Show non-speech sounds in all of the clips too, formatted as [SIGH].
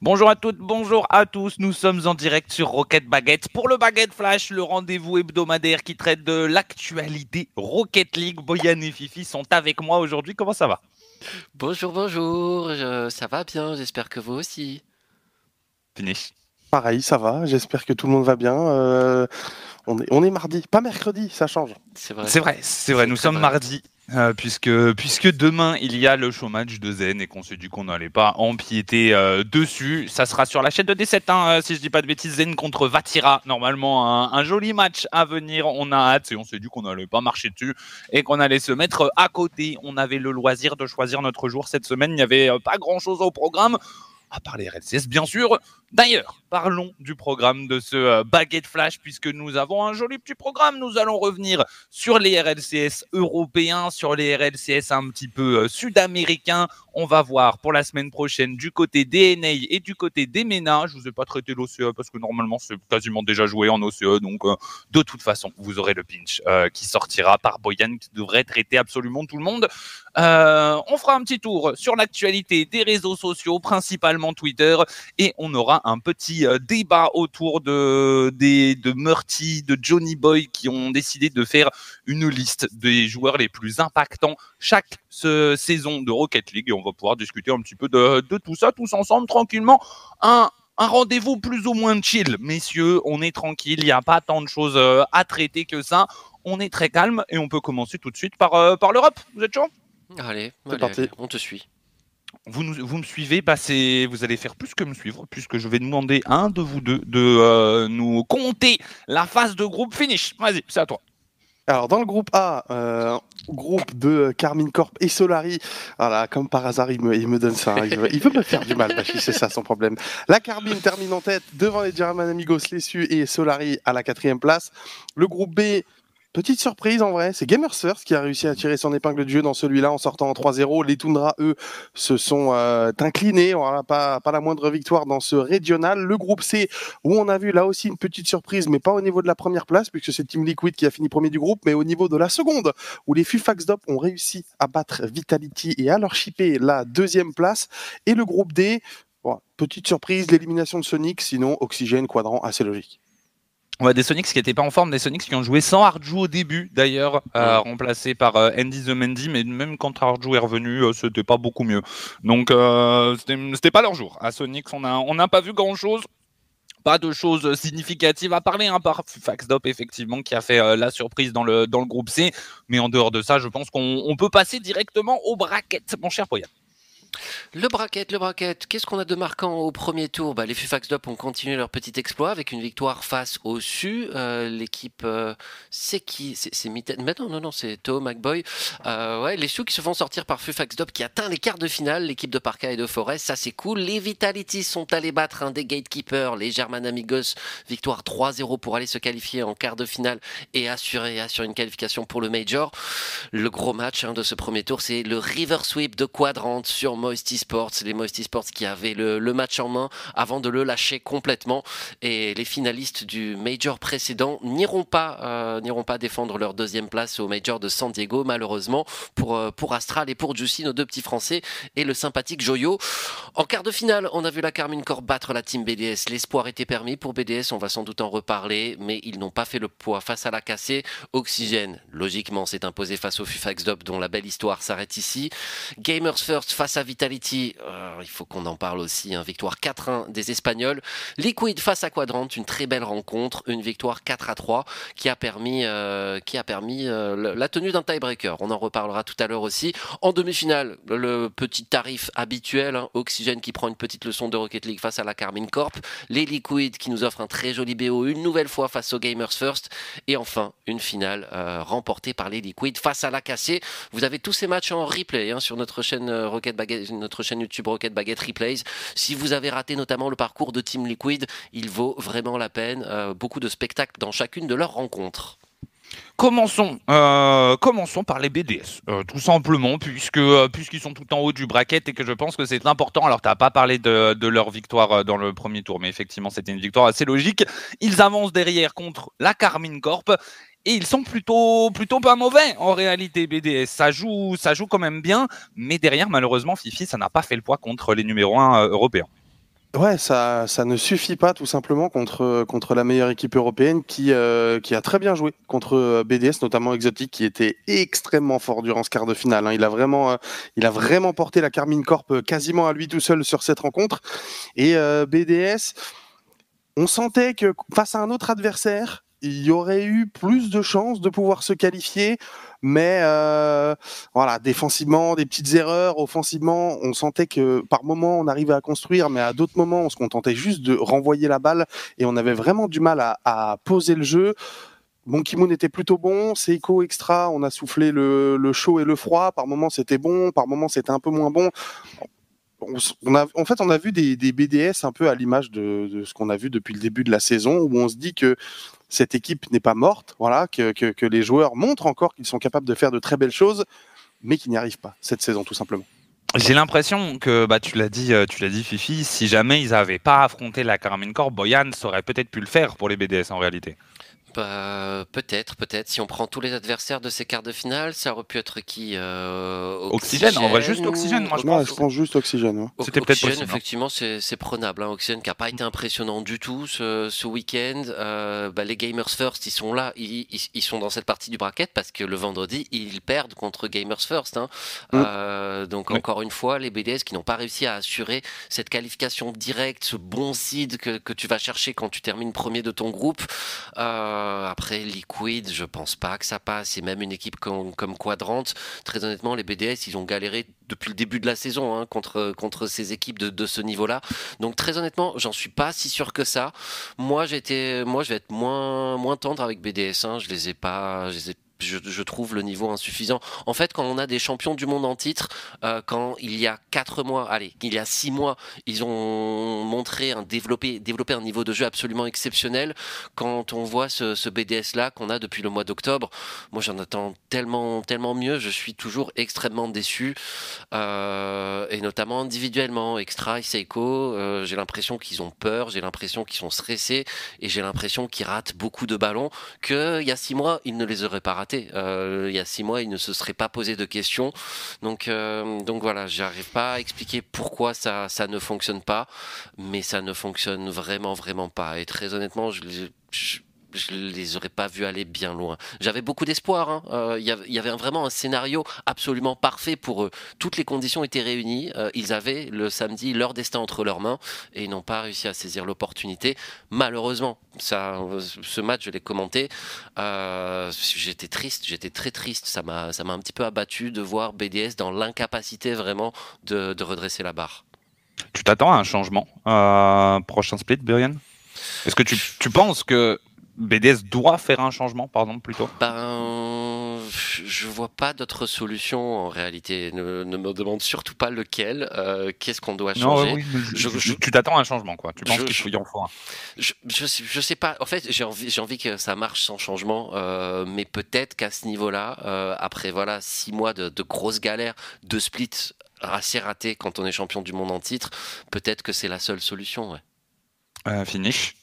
Bonjour à toutes, bonjour à tous. Nous sommes en direct sur Rocket Baguette pour le Baguette Flash, le rendez-vous hebdomadaire qui traite de l'actualité Rocket League. Boyan et Fifi sont avec moi aujourd'hui. Comment ça va? Bonjour, bonjour. ça va bien. J'espère que vous aussi. Finish. Pareil, ça va. J'espère que tout le monde va bien. Euh, on, est, on est mardi, pas mercredi, ça change. C'est vrai. C'est vrai, c'est vrai. Nous sommes mardi. Euh, puisque, puisque demain il y a le show match de Zen et qu'on s'est dit qu'on n'allait pas empiéter euh, dessus. Ça sera sur la chaîne de D7, hein, si je dis pas de bêtises. Zen contre Vatira, normalement un, joli match à venir. On a hâte et on s'est dit qu'on n'allait pas marcher dessus et qu'on allait se mettre à côté. On avait le loisir de choisir notre jour cette semaine. Il n'y avait pas grand chose au programme à part les RLCS bien sûr. D'ailleurs, parlons du programme de ce euh, Baguette Flash puisque nous avons un joli petit programme. Nous allons revenir sur les RLCS européens, sur les RLCS un petit peu euh, sud-américains. On va voir pour la semaine prochaine du côté des et du côté des MENA. Je vous ai pas traité l'OCE parce que normalement c'est quasiment déjà joué en OCE. Donc euh, de toute façon, vous aurez le pinch qui sortira par Boyan qui devrait traiter absolument tout le monde. On fera un petit tour sur l'actualité des réseaux sociaux, principalement Twitter, et on aura un petit euh, débat autour de, des, de Murty, de Johnny Boy qui ont décidé de faire une liste des joueurs les plus impactants chaque saison de Rocket League et on va pouvoir discuter un petit peu de, tout ça tous ensemble tranquillement. Un, un rendez-vous plus ou moins chill, messieurs. On est tranquille, il n'y a pas tant de choses euh, à traiter que ça. On est très calme et on peut commencer tout de suite par, euh, par l'Europe. Vous êtes chaud? Allez, allez, on te suit vous, vous me suivez, bah vous allez faire plus que me suivre, puisque je vais demander à un de vous deux de euh, nous compter la phase de groupe finish. Vas-y, c'est à toi. Alors dans le groupe A, euh, groupe de Carmine Corp et Solari, voilà, comme par hasard il me, il me donne ça, hein. il, veut, me faire du mal, c'est ça son problème. La Carmine termine en tête devant les German Amigos Lessu et Solari à la quatrième place. Le groupe B, Petite surprise en vrai, c'est Gamers First qui a réussi à tirer son épingle de jeu dans celui-là en sortant en 3-0. Les Tundra, eux, se sont euh, inclinés. On pas, pas la moindre victoire dans ce régional. Le groupe C, où on a vu là aussi une petite surprise, mais pas au niveau de la première place, puisque c'est Team Liquid qui a fini premier du groupe, mais au niveau de la seconde, où les Fufax Dop ont réussi à battre Vitality et à leur chipper la deuxième place. Et le groupe D, petite surprise, l'élimination de Sonic, sinon Oxygène, Quadrant, assez logique. Ouais, des Sonics qui n'étaient pas en forme, des Sonics qui ont joué sans Arju au début d'ailleurs, euh, remplacé par euh, Andy the Mendy, mais même quand Arju est revenu, euh, c'était pas beaucoup mieux. Donc euh, c'était pas leur jour. À Sonics, on n'a on pas vu grand chose. Pas de choses significatives à parler, hein, par Faxdop effectivement qui a fait la surprise dans le, dans le groupe C. Mais en dehors de ça, je pense qu'on peut passer directement au bracket, mon cher Poya. Le bracket, le bracket, qu'est-ce qu'on a de marquant au premier tour? Bah, Les Fufax Dop ont continué leur petit exploit avec une victoire face au SU. Euh, l'équipe, euh, c'est qui? C'est Mitten Mais non, non, non, c'est Toho McBoy. Euh, ouais, les SU qui se font sortir par Fufax Dop qui atteint les quarts de finale. L'équipe de Parka et de Forest, ça c'est cool. Les Vitalities sont allés battre un des Gatekeepers, les German Amigos. Victoire 3-0 pour aller se qualifier en quart de finale et assurer, assurer une qualification pour le Major. Le gros match hein, de ce premier tour, c'est le River Sweep de Quadrant sur Moisty Sports, les Moisty Sports qui avaient le, match en main avant de le lâcher complètement. Et les finalistes du Major précédent n'iront pas, euh, pas défendre leur deuxième place au Major de San Diego, malheureusement, pour, euh, pour Astral et pour Juicy, nos deux petits Français, et le sympathique Joyo. En quart de finale, on a vu la Carmine Corp battre la team BDS. L'espoir était permis pour BDS, on va sans doute en reparler, mais ils n'ont pas fait le poids face à la cassée. Oxygène, logiquement, s'est imposé face au Fufax Dop, dont la belle histoire s'arrête ici. Gamers First face à Vitality, euh, il faut qu'on en parle aussi, hein. victoire 4-1 des Espagnols. Liquid face à Quadrant, une très belle rencontre, une victoire 4-3 qui a permis, euh, qui a permis euh, la tenue d'un tiebreaker. On en reparlera tout à l'heure aussi. En demi-finale, le petit tarif habituel, hein. Oxygène qui prend une petite leçon de Rocket League face à la Carmine Corp. Les Liquid qui nous offrent un très joli BO une nouvelle fois face aux Gamers First. Et enfin, une finale remportée par les Liquid face à la Cassé. Vous avez tous ces matchs en replay hein, sur notre chaîne Rocket Baguette, notre chaîne YouTube Rocket Baguette Replays. Si vous avez raté notamment le parcours de Team Liquid, il vaut vraiment la peine. Euh, beaucoup de spectacles dans chacune de leurs rencontres. Commençons, euh, commençons par les BDS, euh, tout simplement, puisque puisqu'ils sont tout en haut du bracket et que je pense que c'est important. Alors, tu n'as pas parlé de, de, leur victoire dans le premier tour, mais effectivement, c'était une victoire assez logique. Ils avancent derrière contre la Carmine Corp et ils sont plutôt plutôt pas mauvais en réalité BDS. Ça joue ça joue quand même bien, mais derrière malheureusement Fifi ça n'a pas fait le poids contre les numéros 1 euh, européens. Ouais, ça, ça ne suffit pas tout simplement contre, contre la meilleure équipe européenne qui, euh, qui a très bien joué contre euh, BDS, notamment Exotic, qui était extrêmement fort durant ce quart de finale. hein. Il, a vraiment, il a vraiment porté la Carmine Corp quasiment à lui tout seul sur cette rencontre. Et BDS, on sentait que face à un autre adversaire, il y aurait eu plus de chances de pouvoir se qualifier, mais euh, voilà, défensivement, des petites erreurs, offensivement, on sentait que par moments on arrivait à construire, mais à d'autres moments on se contentait juste de renvoyer la balle et on avait vraiment du mal à, poser le jeu. Bon, Kimoun était plutôt bon, Seiko extra, on a soufflé le, chaud et le froid. Par moments c'était bon, par moments c'était un peu moins bon. En fait, on a vu des, BDS un peu à l'image de ce qu'on a vu depuis le début de la saison, où on se dit que cette équipe n'est pas morte, voilà, que, les joueurs montrent encore qu'ils sont capables de faire de très belles choses, mais qu'ils n'y arrivent pas cette saison, tout simplement. J'ai l'impression que, bah, tu l'as dit, euh, tu l'as dit, Fifi, si jamais ils n'avaient pas affronté la Carmine Corp, Boyan aurait peut-être pu le faire pour les BDS en réalité. Bah, peut-être, peut-être. Si on prend tous les adversaires de ces quarts de finale, ça aurait pu être qui euh, Oxygène, en vrai, juste Oxygène, moi, je pense. je pense juste Oxygène. ouais. O- C'était peut-être Oxygène, possible, hein. effectivement, c'est prenable. Hein. Oxygène qui n'a pas été impressionnant du tout ce, ce week-end. Euh, bah, les Gamers First, ils sont là, ils, ils- ils sont dans cette partie du bracket parce que le vendredi, ils perdent contre Gamers First. Hein. Mm. Euh, donc, Oui. encore une fois, les BDS qui n'ont pas réussi à assurer cette qualification directe, ce bon seed que, que tu vas chercher quand tu termines premier de ton groupe. Euh, après, Liquid, je pense pas que ça passe. Et même une équipe comme, comme Quadrant, très honnêtement, les BDS, ils ont galéré depuis le début de la saison hein, contre, contre ces équipes de, ce niveau-là. Donc très honnêtement, j'en suis pas si sûr que ça. Moi, été, moi, je vais être moins, moins tendre avec BDS. Hein. Je les ai pas, je, trouve le niveau insuffisant. En fait, quand on a des champions du monde en titre, euh, quand il y a quatre mois, allez, il y a six mois, ils ont montré un développé, un niveau de jeu absolument exceptionnel. Quand on voit ce, BDS là qu'on a depuis le mois d'octobre, moi j'en attends tellement, tellement mieux. Je suis toujours extrêmement déçu, euh, et notamment individuellement. Extra Seiko, euh, j'ai l'impression qu'ils ont peur, j'ai l'impression qu'ils sont stressés, et j'ai l'impression qu'ils ratent beaucoup de ballons. Que il y a six mois, ils ne les auraient pas ratés. Euh, il y a six mois, ils ne se seraient pas posé de questions. Donc, euh, donc voilà, j'arrive pas à expliquer pourquoi ça, ça ne fonctionne pas, mais ça ne fonctionne vraiment, vraiment pas. Et très honnêtement, je, je les aurais pas vus aller bien loin. J'avais beaucoup d'espoir. hein. Euh, Il y avait- vraiment un scénario absolument parfait pour eux. Toutes les conditions étaient réunies. Euh, ils avaient le samedi leur destin entre leurs mains et ils n'ont pas réussi à saisir l'opportunité. Malheureusement, ça, ce match, je l'ai commenté. Euh, j'étais triste, j'étais très triste. Ça m'a, ça m'a un petit peu abattu de voir BDS dans l'incapacité vraiment de, redresser la barre. Tu t'attends à un changement prochain split, Burian Est-ce que tu, tu penses que BDS doit faire un changement, pardon, plutôt? Ben, je vois pas d'autre solution en réalité. Ne, ne me demande surtout pas lequel. Euh, qu'est-ce qu'on doit changer oui, Je- je- je- tu t'attends à un changement, quoi. Tu penses qu'il faut y en faut un. je, sais- pas. En fait, j'ai envie, j'ai envie que ça marche sans changement, euh, mais peut-être qu'à ce niveau-là, euh, après voilà six mois de, de grosses galères, de split assez ratés quand on est champion du monde en titre, peut-être que c'est la seule solution. Ouais. Finish?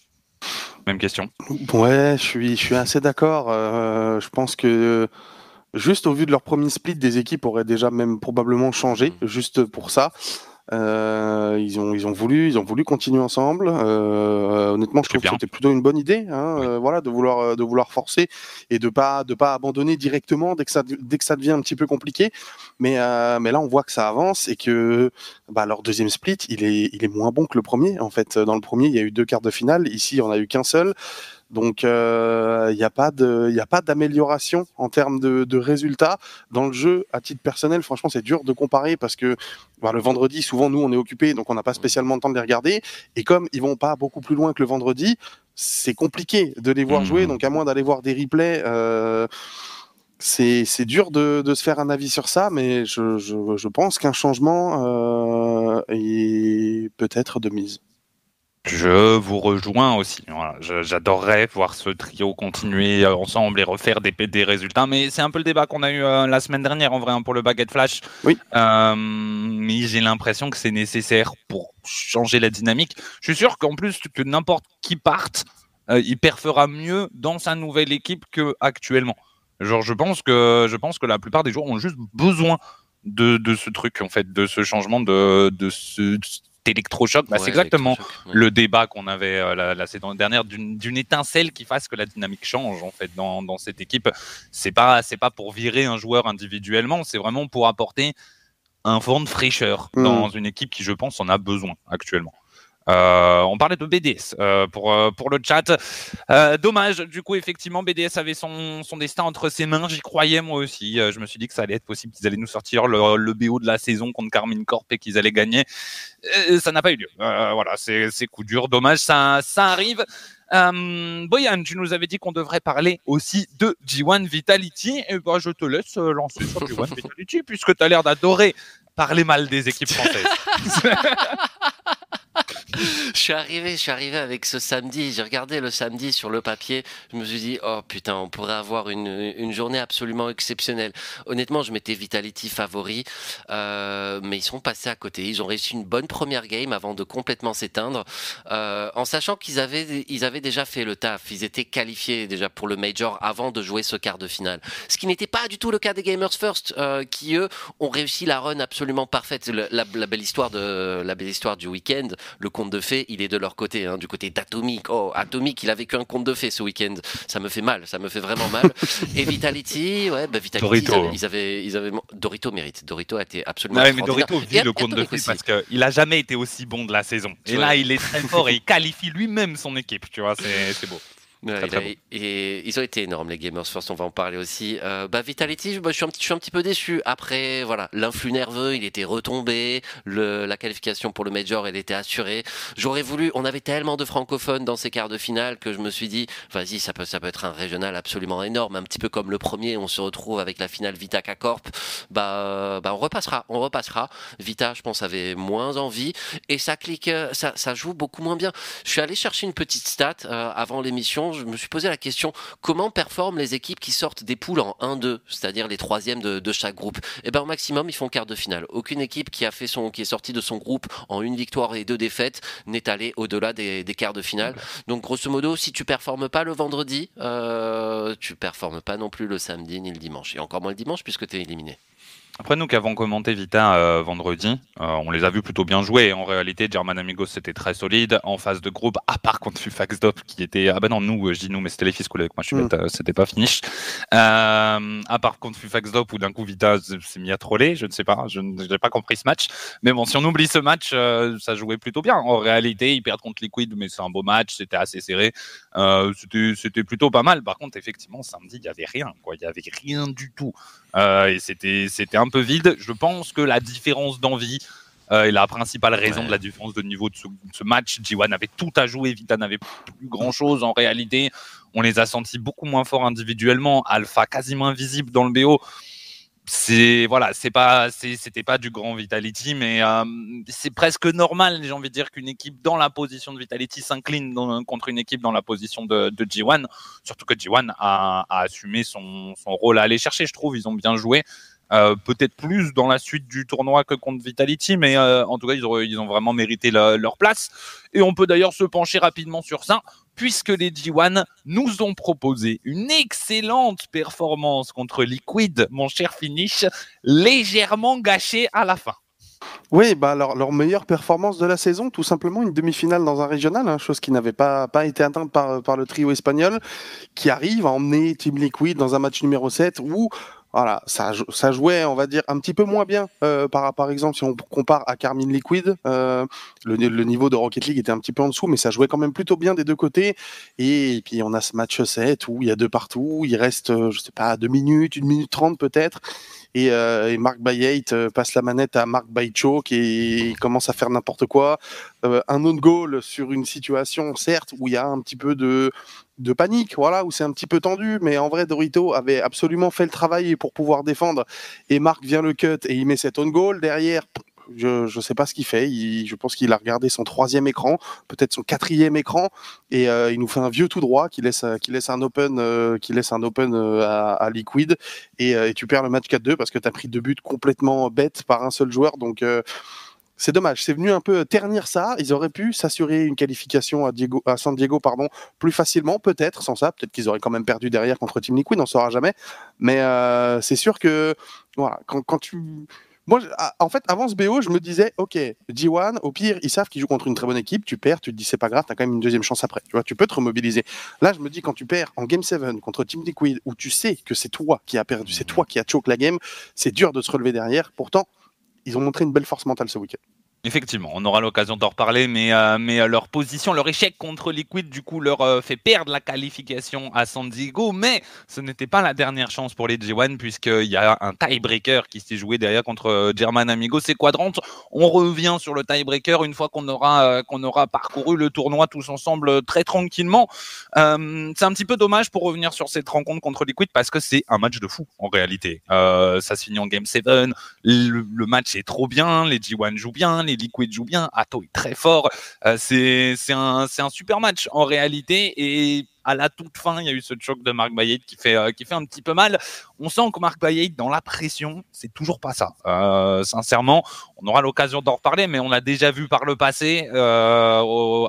Même question. Ouais, je suis, je suis assez d'accord. Euh, je pense que juste au vu de leur premier split, des équipes auraient déjà même probablement changé, Mhm. juste pour ça. Euh, ils ont, ils ont voulu, ils ont voulu continuer ensemble. Euh, honnêtement, je trouve que c'était plutôt une bonne idée, hein, Oui. euh, voilà, de vouloir, euh, de vouloir forcer et de pas, de pas abandonner directement dès que ça, dès que ça devient un petit peu compliqué. Mais, euh, mais là, on voit que ça avance et que bah, leur deuxième split, il est, il est moins bon que le premier. En fait, dans le premier, il y a eu deux quarts de finale. Ici, on a eu qu'un seul. Donc, euh, il n'y a pas de, il a pas d'amélioration en termes de, de résultats dans le jeu. À titre personnel, franchement, c'est dur de comparer parce que bah, le vendredi, souvent, nous, on est occupé, donc on n'a pas spécialement le temps de les regarder. Et comme ils vont pas beaucoup plus loin que le vendredi, c'est compliqué de les voir Mhm. jouer. Donc, à moins d'aller voir des replays. Euh, c'est c'est dur de, de se faire un avis sur ça, mais je, je, je pense qu'un changement euh, est peut-être de mise. Je vous rejoins aussi. Voilà, J'adorerais voir ce trio continuer ensemble et refaire des, des résultats. Mais c'est un peu le débat qu'on a eu euh, la semaine dernière en vrai hein, pour le baguette flash. Oui. Euh, mais j'ai l'impression que c'est nécessaire pour changer la dynamique. Je suis sûr qu'en plus que n'importe qui parte, euh, il perfera mieux dans sa nouvelle équipe que actuellement. Genre, je pense que je pense que la plupart des joueurs ont juste besoin de, de ce truc en fait, de ce changement, de, de ce d'électrochoc. Bah, c'est exactement le débat qu'on avait la, saison dernière d'une étincelle qui fasse que la dynamique change en fait dans, dans cette équipe. C'est pas c'est pas pour virer un joueur individuellement, c'est vraiment pour apporter un fond de fraîcheur hmm. dans une équipe qui, je pense, en a besoin actuellement. Euh, on parlait de BDS euh, pour, euh, pour le chat. dommage, du coup, effectivement, BDS avait son, son destin entre ses mains. J'y croyais moi aussi. je me suis dit que ça allait être possible qu'ils allaient nous sortir le, le BO de la saison contre Carmine Corp et qu'ils allaient gagner. ça n'a pas eu lieu. voilà, c'est coup dur. Dommage, ça, ça arrive. Boyan, tu nous avais dit qu'on devrait parler aussi de G1 Vitality. Et ben, je te laisse lancer sur G1 [LAUGHS] Vitality puisque tu as l'air d'adorer parler mal des équipes françaises. [LAUGHS] je suis arrivé, je suis arrivé avec ce samedi. J'ai regardé le samedi sur le papier. Je me suis dit, oh putain, on pourrait avoir une, une journée absolument exceptionnelle. Honnêtement, je m'étais Vitality favori, euh, mais ils sont passés à côté. Ils ont réussi une bonne première game avant de complètement s'éteindre, euh, en sachant qu'ils avaient, ils avaient déjà fait le taf. Ils étaient qualifiés déjà pour le major avant de jouer ce quart de finale. Ce qui n'était pas du tout le cas des Gamers First, euh, qui eux ont réussi la run absolument parfaite. la, la, belle histoire de la belle histoire du week-end, le conte de fées, il est de leur côté, hein, du côté d'Atomic. Oh, Atomic, il a vécu un conte de fées ce week-end. Ça me fait mal, ça me fait vraiment mal. [LAUGHS] Et Vitality, ouais, bah Vitality, Dorito. Ils, avaient, ils, avaient, Dorito mérite. Dorito a été absolument. Non, mais Dorito vit le conte de fées parce qu'il a jamais été aussi bon de la saison. Et là, il est très fort et il qualifie lui-même son équipe. Tu vois, c'est beau et ils ont été énormes les Gamers First, on va en parler aussi. Euh, bah, Vitality, bah, je, suis un petit, je suis un petit peu déçu. Après, voilà, l'influx nerveux, il était retombé. Le, la qualification pour le Major, elle était assurée. J'aurais voulu, on avait tellement de francophones dans ces quarts de finale que je me suis dit, vas-y, ça peut, ça peut être un régional absolument énorme. Un petit peu comme le premier, on se retrouve avec la finale Vita K-Corp. Bah, bah, on repassera, on repassera. Vita, je pense, avait moins envie. Et ça clique, ça, ça joue beaucoup moins bien. Je suis allé chercher une petite stat euh, avant l'émission je me suis posé la question comment performent les équipes qui sortent des poules en 1-2, c'est-à-dire les troisièmes de, chaque groupe? Eh ben au maximum, ils font quart de finale. Aucune équipe qui a fait son, qui est sortie de son groupe en une victoire et deux défaites n'est allée au-delà des, quarts de finale. Donc grosso modo, si tu performes pas le vendredi, euh, tu performes pas non plus le samedi ni le dimanche, et encore moins le dimanche puisque tu es éliminé. Après, nous qui avons commenté Vita euh, vendredi, euh, on les a vus plutôt bien jouer. En réalité, German Amigos, c'était très solide. En phase de groupe, à part contre Fufaxdop, qui était. Ah ben non, nous, je dis nous, mais c'était les fils avec moi, je suis mm. euh, c'était pas finish. à part contre Fufaxdop, où d'un coup Vita s'est mis à troller, je ne sais pas, je n'ai pas compris ce match. Mais bon, si on oublie ce match, ça jouait plutôt bien. En réalité, ils perdent contre Liquid, mais c'est un beau match, c'était assez serré. c'était plutôt pas mal. Par contre, effectivement, samedi, il y avait rien, quoi. Il y avait rien du tout. Et c'était c'était un peu vide. Je pense que la différence d'envie euh, est la principale raison de la différence de niveau de ce, match. G1 avait tout à jouer, Vita n'avait plus grand chose en réalité. On les a sentis beaucoup moins forts individuellement. Alpha quasiment invisible dans le BO c'est voilà, c'est pas, c'était pas du grand Vitality, mais euh, c'est presque normal, j'ai envie de dire qu'une équipe dans la position de Vitality s'incline contre une équipe dans la position de, de G1. Surtout que G1 a, a assumé son, son, rôle à aller chercher, je trouve. Ils ont bien joué. Euh, peut-être plus dans la suite du tournoi que contre Vitality, mais euh, en tout cas, ils ont, ils ont vraiment mérité leur place. Et on peut d'ailleurs se pencher rapidement sur ça, puisque les G1 nous ont proposé une excellente performance contre Liquid, mon cher Finish, légèrement gâchée à la fin. Oui, bah leur, leur, meilleure performance de la saison, tout simplement une demi-finale dans un régional, hein, chose qui n'avait pas, été atteinte par, par le trio espagnol, qui arrive à emmener Team Liquid dans un match numéro 7 où voilà, ça, ça jouait, on va dire, un petit peu moins bien euh, par, par exemple si on compare à Carmine Liquid. Euh, le, niveau de Rocket League était un petit peu en dessous, mais ça jouait quand même plutôt bien des deux côtés. Et, puis on a ce match 7 où il y a deux partout, il reste, euh, je sais pas, deux minutes, une minute trente peut-être. Et, euh, et, Marc Bayate euh, passe la manette à Marc Baicho qui commence à faire n'importe quoi. Euh, un autre goal sur une situation, certes, où il y a un petit peu de, de panique, voilà, où c'est un petit peu tendu, mais en vrai, Dorito avait absolument fait le travail pour pouvoir défendre. Et Marc vient le cut et il met cet on goal. Derrière, je ne sais pas ce qu'il fait. je pense qu'il a regardé son troisième écran, peut-être son quatrième écran, et euh, il nous fait un vieux tout droit qui laisse, qui laisse un open, euh, qui laisse un open euh, à, Liquid, et, tu perds le match 4-2 parce que tu as pris deux buts complètement bêtes par un seul joueur. Donc c'est dommage. C'est venu un peu ternir ça. Ils auraient pu s'assurer une qualification à, à San Diego pardon, plus facilement, peut-être, sans ça. Peut-être qu'ils auraient quand même perdu derrière contre Team Liquid, on ne saura jamais. Mais c'est sûr que quand tu Moi, ah, en fait, avant ce BO, je me disais, ok, G1, au pire, ils savent qu'ils jouent contre une très bonne équipe, tu perds, tu te dis, c'est pas grave, t'as quand même une deuxième chance après. Tu vois, tu peux te remobiliser. Là, je me dis, quand tu perds en Game 7 contre Team Liquid, où tu sais que c'est toi qui as perdu, c'est toi qui as choke la game, c'est dur de se relever derrière. Pourtant, ils ont montré une belle force mentale ce week-end. Effectivement, on aura l'occasion d'en reparler, mais, euh, mais euh, leur position, leur échec contre Liquid, du coup, leur euh, fait perdre la qualification à San Diego. Mais ce n'était pas la dernière chance pour les G1, puisqu'il y a un tiebreaker qui s'est joué derrière contre German Amigos et Quadrant. On revient sur le tiebreaker une fois qu'on aura, aura parcouru le tournoi tous ensemble très tranquillement. c'est un petit peu dommage pour revenir sur cette rencontre contre Liquid, parce que c'est un match de fou, en réalité. ça se finit en Game 7, le, le, match est trop bien, les G1 jouent bien, les Liquid joue bien, Atto est très fort. Euh, c'est un, super match en réalité et à la toute fin, il y a eu ce choc de Marc Bayet qui fait, euh, qui fait un petit peu mal. On sent que Marc Bayet, dans la pression, c'est toujours pas ça. Euh, sincèrement, on aura l'occasion d'en reparler, mais on a déjà vu par le passé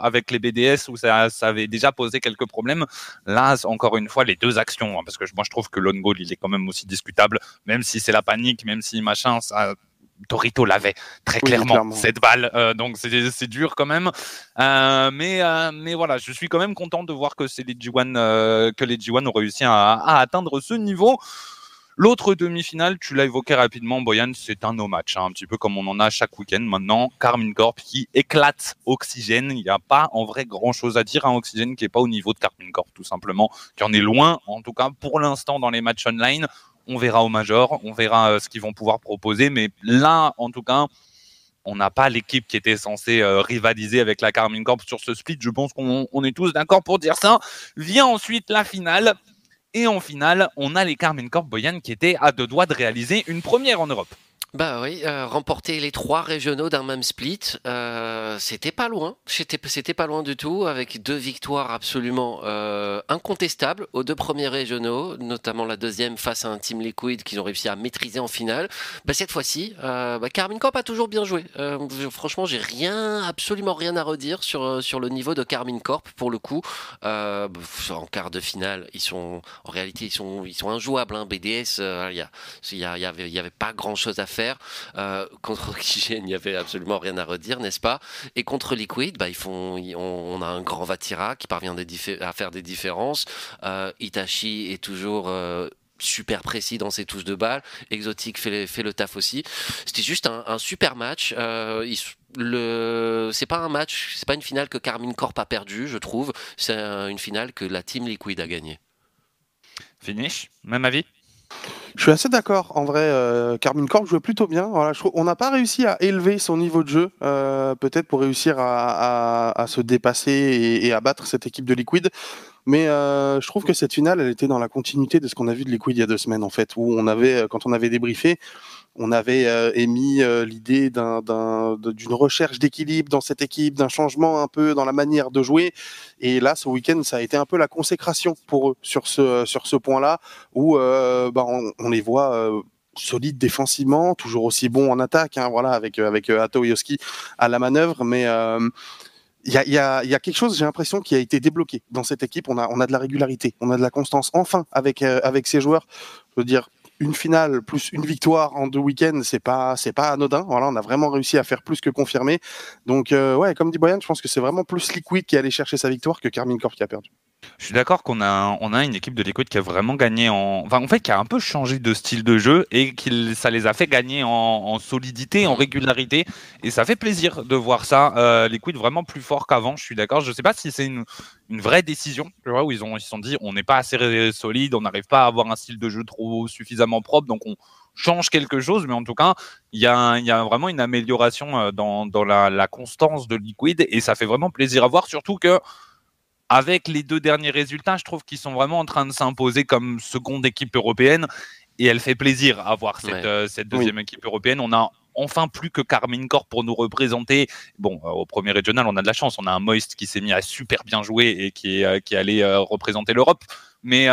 avec les BDS où ça, ça, avait déjà posé quelques problèmes. Là, encore une fois, les deux actions, hein, parce que moi je trouve que l'on goal, il est quand même aussi discutable, même si c'est la panique, même si machin, ça Torito l'avait très clairement, cette balle, euh, donc c'est dur quand même. Euh, mais, euh, mais voilà, je suis quand même content de voir que, les G1, que les G1 ont réussi à, atteindre ce niveau. L'autre demi-finale, tu l'as évoqué rapidement, Boyan, c'est un no-match, hein, un petit peu comme on en a chaque week-end maintenant. Carmine Corp qui éclate Oxygène. Il n'y a pas en vrai grand-chose à dire à Oxygène qui n'est pas au niveau de Carmine Corp, tout simplement, qui en est loin, en tout cas pour l'instant dans les matchs online on verra au Major, on verra euh, ce qu'ils vont pouvoir proposer. Mais là, en tout cas, on n'a pas l'équipe qui était censée euh, rivaliser avec la Carmine Corp sur ce split. Je pense qu'on est tous d'accord pour dire ça. Vient ensuite la finale. Et en finale, on a les Carmine Corp Boyan qui étaient à deux doigts de réaliser une première en Europe. Bah oui, euh, remporter les trois régionaux d'un même split, euh, c'était pas loin. C'était, pas loin du tout, avec deux victoires absolument euh, incontestables aux deux premiers régionaux, notamment la deuxième face à un Team Liquid qu'ils ont réussi à maîtriser en finale. Bah, cette fois-ci, bah, Carmine Corp a toujours bien joué. franchement, j'ai rien, absolument rien à redire sur, sur le niveau de Carmine Corp pour le coup. en quart de finale, ils sont, en réalité, ils sont, ils sont injouables. Hein. BDS, il y, y, y avait pas grand-chose à faire. Euh, contre [LAUGHS] Oxygène, il n'y avait absolument rien à redire, n'est-ce pas? Et contre Liquid, bah, ils font, on, a un grand Vatira qui parvient à faire des différences. Euh, Itachi est toujours euh, super précis dans ses touches de balle. Exotique fait, le taf aussi. C'était juste un, super match. Euh, le c'est pas un match, c'est pas une finale que Carmine Corp a perdu, je trouve. C'est une finale que la Team Liquid a gagnée. Finish, même avis? Je suis assez d'accord. En vrai, euh, Carmine Corp jouait plutôt bien. On n'a pas réussi à élever son niveau de jeu, euh, peut-être pour réussir à, se dépasser et, à battre cette équipe de Liquid. Mais euh, je trouve que cette finale, elle était dans la continuité de ce qu'on a vu de Liquid il y a deux semaines, en fait, où on avait, quand on avait débriefé, on avait euh, émis euh, l'idée d'une recherche d'équilibre dans cette équipe, d'un changement un peu dans la manière de jouer. Et là, ce week-end, ça a été un peu la consécration pour eux sur ce, point-là, où euh, bah, on, les voit solides défensivement, toujours aussi bons en attaque, hein, voilà, avec, avec à la manœuvre, mais il y a, quelque chose, j'ai l'impression, qui a été débloqué dans cette équipe. On a, on a de la régularité, on a de la constance. Enfin, avec, avec ces joueurs, je veux dire, une finale plus une victoire en deux week-ends, c'est pas c'est pas anodin. Voilà, on a vraiment réussi à faire plus que confirmer. Donc euh, ouais, comme dit Boyan, je pense que c'est vraiment plus Liquid qui allait chercher sa victoire que Carmine Corp qui a perdu. Je suis d'accord qu'on a, on a une équipe de Liquid qui a vraiment gagné en. Enfin, en fait, qui a un peu changé de style de jeu et qui ça les a fait gagner en, solidité, en régularité. Et ça fait plaisir de voir ça. Euh, Liquid vraiment plus fort qu'avant, je suis d'accord. Je sais pas si c'est une, une vraie décision, tu vois, où ils ont ils se sont dit on n'est pas assez solide, on n'arrive pas à avoir un style de jeu trop suffisamment propre, donc on change quelque chose, mais en tout cas, il y a, y a vraiment une amélioration euh, dans, dans la, la, constance de Liquid et ça fait vraiment plaisir à voir, surtout que avec les deux derniers résultats, je trouve qu'ils sont vraiment en train de s'imposer comme seconde équipe européenne et elle fait plaisir à voir cette, euh, cette deuxième équipe européenne. On a enfin plus que Carmine Corp pour nous représenter. Bon, euh, au premier régional, on a de la chance. On a un Moist qui s'est mis à super bien jouer et qui est, euh, qui allé représenter l'Europe. Mais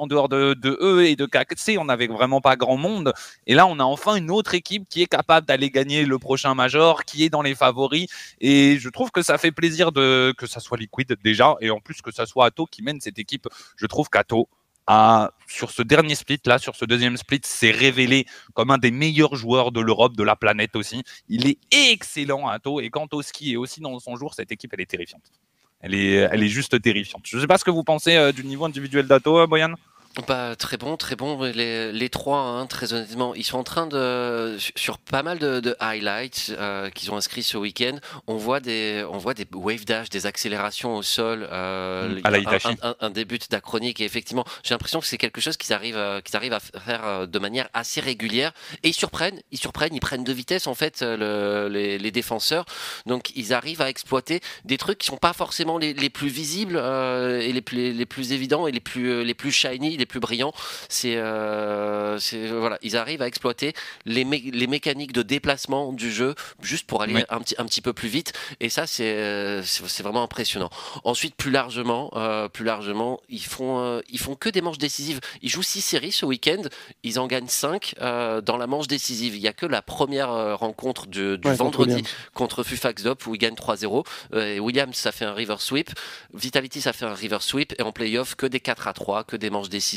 en dehors de, eux et de KC, on n'avait vraiment pas grand monde. Et là, on a enfin une autre équipe qui est capable d'aller gagner le prochain Major, qui est dans les favoris. Et je trouve que ça fait plaisir de, que ça soit Liquid déjà, et en plus que ça soit Atto qui mène cette équipe. Je trouve qu'Atto a, sur ce dernier split là, sur ce deuxième split, s'est révélé comme un des meilleurs joueurs de l'Europe, de la planète aussi. Il est excellent Atto et quand au ski est aussi dans son jour, cette équipe elle est terrifiante. Elle est, elle est juste terrifiante. Je ne sais pas ce que vous pensez euh, du niveau individuel d'Atto, euh, Boyan? Bah, très bon, très bon. Les, les trois, hein, très honnêtement, ils sont en train de sur pas mal de, de highlights euh, qu'ils ont inscrits ce week-end. On voit des, on voit des wave dash, des accélérations au sol, euh, à la un, un, un, début d'acronique. Et effectivement, j'ai l'impression que c'est quelque chose qu'ils arrivent, euh, qu'ils arrivent à faire euh, de manière assez régulière. Et ils surprennent, ils surprennent, ils prennent de vitesse en fait le, les, les, défenseur. Donc ils arrivent à exploiter des trucs qui sont pas forcément les, les plus visibles et les plus, les plus évidents et les plus, les plus shiny les plus brillants, c'est euh, voilà, ils arrivent à exploiter les, mé les mécaniques de déplacement du jeu juste pour aller oui. un, petit, un petit peu plus vite. Et ça, c'est c'est vraiment impressionnant. Ensuite, plus largement, euh, plus largement, ils font euh, ils font que des manches décisives. Ils jouent six séries ce week-end, ils en gagnent 5 euh, dans la manche décisive. Il y a que la première euh, rencontre du, du Ouais, vendredi contre Fufax Dop où ils gagnent 3-0. Euh, et Williams, ça fait un river sweep. Vitality, ça fait un river sweep. Et en playoff, que des 4 à 3, que des manches décisives.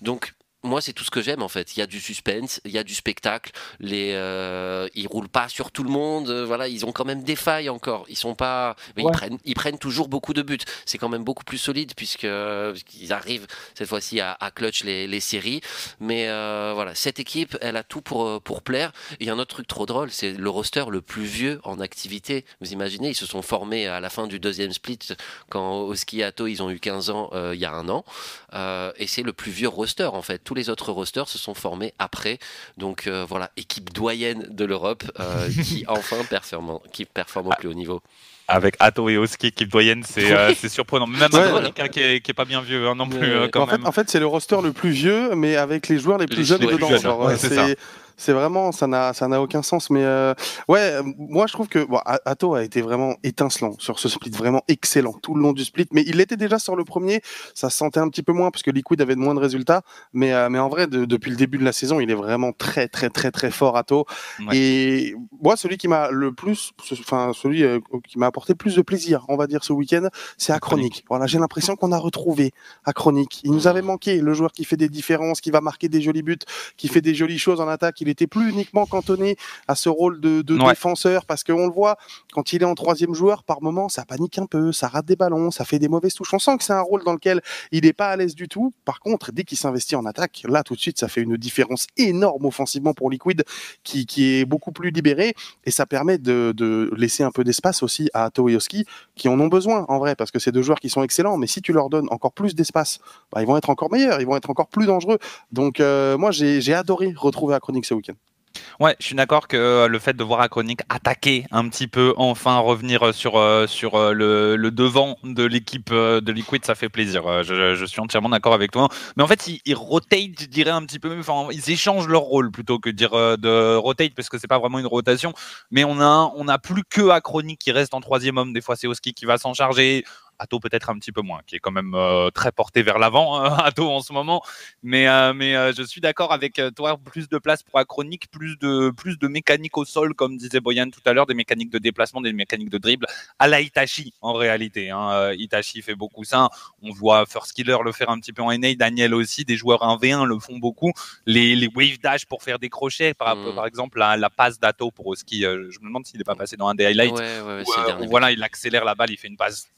Donc, moi, c'est tout ce que j'aime en fait. Il y a du suspense, il y a du spectacle. Les, euh, ils roulent pas sur tout le monde. Euh, voilà, ils ont quand même des failles encore. Ils sont pas, mais Ouais. ils prennent, ils prennent toujours beaucoup de buts. C'est quand même beaucoup plus solide puisque euh, ils arrivent cette fois-ci à, à clutch les, les séries. Mais euh, voilà, cette équipe, elle a tout pour euh, pour plaire. Il y a un autre truc trop drôle, c'est le roster le plus vieux en activité. Vous imaginez, ils se sont formés à la fin du deuxième split quand au ski Atto ils ont eu 15 ans euh, il y a un an. Euh, et c'est le plus vieux roster en fait. Tous les autres rosters se sont formés après. Donc euh, voilà, équipe doyenne de l'Europe euh, [LAUGHS] qui enfin performe, qui performe au plus haut niveau. Avec Atto et Oski, équipe doyenne, c'est euh, c'est surprenant. Même Ouais. Qui, est, qui est pas bien vieux hein, non plus, euh, quand en fait, même. en fait, c'est le roster le plus vieux, mais avec les joueurs les plus Les jeunes dedans. ouais, c'est ça. C'est vraiment, ça n'a, ça n'a aucun sens. Mais euh, ouais, moi je trouve que bon, A- Atto a été vraiment étincelant sur ce split, vraiment excellent tout le long du split. Mais il était déjà sur le premier, ça se sentait un petit peu moins parce que Liquid avait de moins de résultats. Mais euh, mais en vrai, de- depuis le début de la saison, il est vraiment très très très très fort Atto. Ouais. Et moi, celui qui m'a le plus, enfin celui euh, qui m'a apporté le plus de plaisir, on va dire ce week-end, c'est Achronic. Voilà, j'ai l'impression qu'on a retrouvé Achronic. Il nous avait manqué le joueur qui fait des différences, qui va marquer des jolis buts, qui fait des jolies choses en attaque. Il était plus uniquement cantonné à ce rôle de, de Ouais. défenseur parce qu'on le voit quand il est en troisième joueur par moment, ça panique un peu, ça rate des ballons, ça fait des mauvaises touches. On sent que c'est un rôle dans lequel il n'est pas à l'aise du tout. Par contre, dès qu'il s'investit en attaque, là tout de suite, ça fait une différence énorme offensivement pour Liquid qui, qui est beaucoup plus libéré et ça permet de, de laisser un peu d'espace aussi à Atto et Oski qui en ont besoin en vrai parce que c'est deux joueurs qui sont excellents mais si tu leur donnes encore plus d'espace bah, ils vont être encore meilleurs ils vont être encore plus dangereux donc euh, moi j'ai adoré retrouver Achronic ce Ouais, je suis d'accord que euh, le fait de voir Achronic attaquer un petit peu, enfin revenir sur, euh, sur euh, le, le devant de l'équipe de Liquid, ça fait plaisir. Je, suis entièrement d'accord avec toi. Mais en fait, ils, rotate, je dirais un petit peu, enfin, ils échangent leur rôle plutôt que dire de rotate, parce que c'est pas vraiment une rotation. Mais on a, on a plus que Achronic qui reste en troisième homme. Des fois, c'est Oski qui va s'en charger. Atto peut-être un petit peu moins, qui est quand même euh, très porté vers l'avant, [LAUGHS] Atto en ce moment. Mais, euh, mais euh, je suis d'accord avec euh, toi, plus de place pour Achronic, plus de, plus de mécanique au sol, comme disait Boyan tout à l'heure, des mécaniques de déplacement, des mécaniques de dribble, à la Itachi en réalité. Hein. Euh, Itachi fait beaucoup ça. On voit First Killer le faire un petit peu en NA, Daniel aussi, des joueurs 1v1 le font beaucoup. Les, les wave dash pour faire des crochets, par, Mm. par exemple la, la passe d'Atto pour Oski, euh, je me demande s'il n'est pas passé dans un des highlights. Ouais, ouais, ouais, euh, où voilà, il accélère la balle, il fait une passe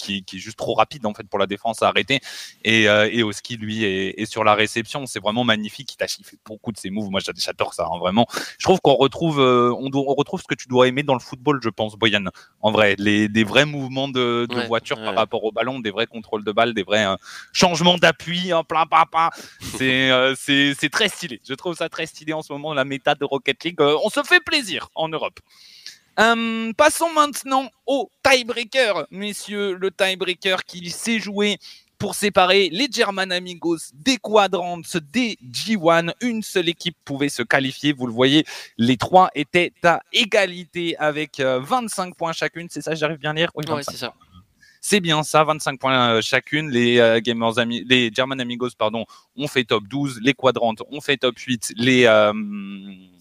qui, qui est juste trop rapide en fait pour la défense à arrêter. Et, euh, et Oski, lui, est, est sur la réception. C'est vraiment magnifique. Itachi fait beaucoup de ses moves. Moi, j'a- j'adore ça, hein, vraiment. Je trouve qu'on retrouve, euh, on, retrouve ce que tu dois aimer dans le football, je pense, Boyan. En vrai, les, des vrais mouvements de, de Ouais, voiture par rapport au ballon, des vrais contrôles de balle, des vrais euh, changements d'appui, en plein. C'est euh, c'est c'est très stylé. Je trouve ça très stylé en ce moment, la méta de Rocket League. Euh, on se fait plaisir en Europe. Euh, passons maintenant au tiebreaker, messieurs. Le tiebreaker qui s'est joué pour séparer les German Amigos des Quadrants des G1. Une seule équipe pouvait se qualifier. Vous le voyez, les trois étaient à égalité avec euh, 25 points chacune. C'est ça, j'arrive bien à lire? Oui, Ouais, 25. c'est ça. C'est bien ça, 25 points euh, chacune. Les euh, gamers ami- German Amigos, pardon, ont fait top 12. Les Quadrants ont fait top 8. Les euh,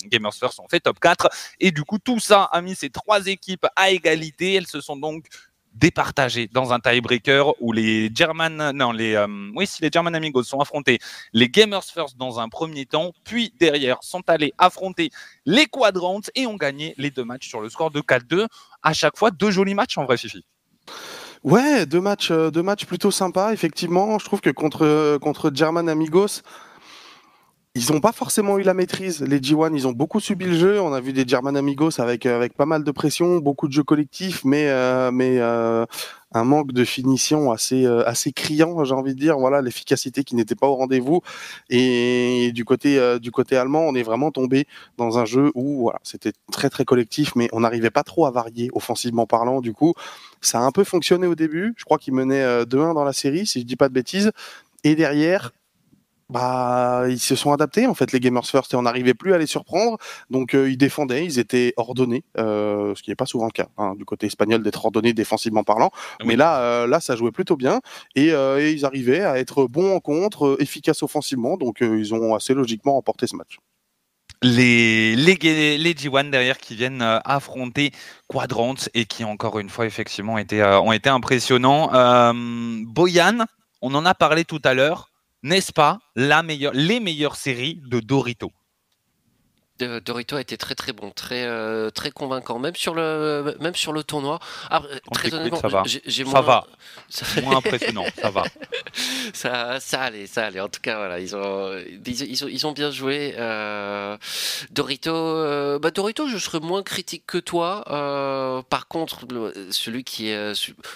Gamers First ont fait top 4. Et du coup, tout ça a mis ces trois équipes à égalité. Elles se sont donc départagé dans un tiebreaker où les German, non, les, oui, si les German Amigos sont affrontés les Gamers First dans un premier temps, puis derrière sont allés affronter les Quadrants et ont gagné les deux matchs sur le score de 4-2. À chaque fois, deux jolis matchs en vrai, Fifi. Ouais, deux matchs, euh, deux matchs plutôt sympas, effectivement. Je trouve que contre, contre German Amigos, ils n'ont pas forcément eu la maîtrise. Les G1, ils ont beaucoup subi le jeu. On a vu des German Amigos avec, euh, avec pas mal de pression, beaucoup de jeux collectifs, mais, euh, mais euh, un manque de finition assez, assez criant, j'ai envie de dire. Voilà, l'efficacité qui n'était pas au rendez-vous. Et du côté, du côté allemand, on est vraiment tombé dans un jeu où c'était très très collectif, mais on n'arrivait pas trop à varier offensivement parlant. Du coup, ça a un peu fonctionné au début. Je crois qu'ils menaient 2-1 dans la série, si je dis pas de bêtises. Et derrière, bah, ils se sont adaptés en fait les Gamers First et on n'arrivait plus à les surprendre. Donc euh, ils défendaient, ils étaient ordonnés, euh, ce qui n'est pas souvent le cas hein, du côté espagnol d'être ordonnés défensivement parlant. Mais là, euh, là, ça jouait plutôt bien et, et, ils arrivaient à être bons en contre, efficaces offensivement. Donc ils ont assez logiquement remporté ce match. Les, les, les G1 derrière qui viennent affronter Quadrant et qui encore une fois effectivement été, ont été impressionnants. Boyan, on en a parlé tout à l'heure n'est-ce pas, les meilleures séries de Dorito? Dorito a été très très bon, très euh, très convaincant, même sur le même sur le tournoi. Ah, très honnêtement, ça va. J'ai moins... va. moins impressionnant, ça va. [LAUGHS] ça, ça allait, ça allait. En tout cas, voilà, ils ont ils, ont, ils ont bien joué. Euh, Dorito, euh, bah Dorito, je serais moins critique que toi. par contre, celui qui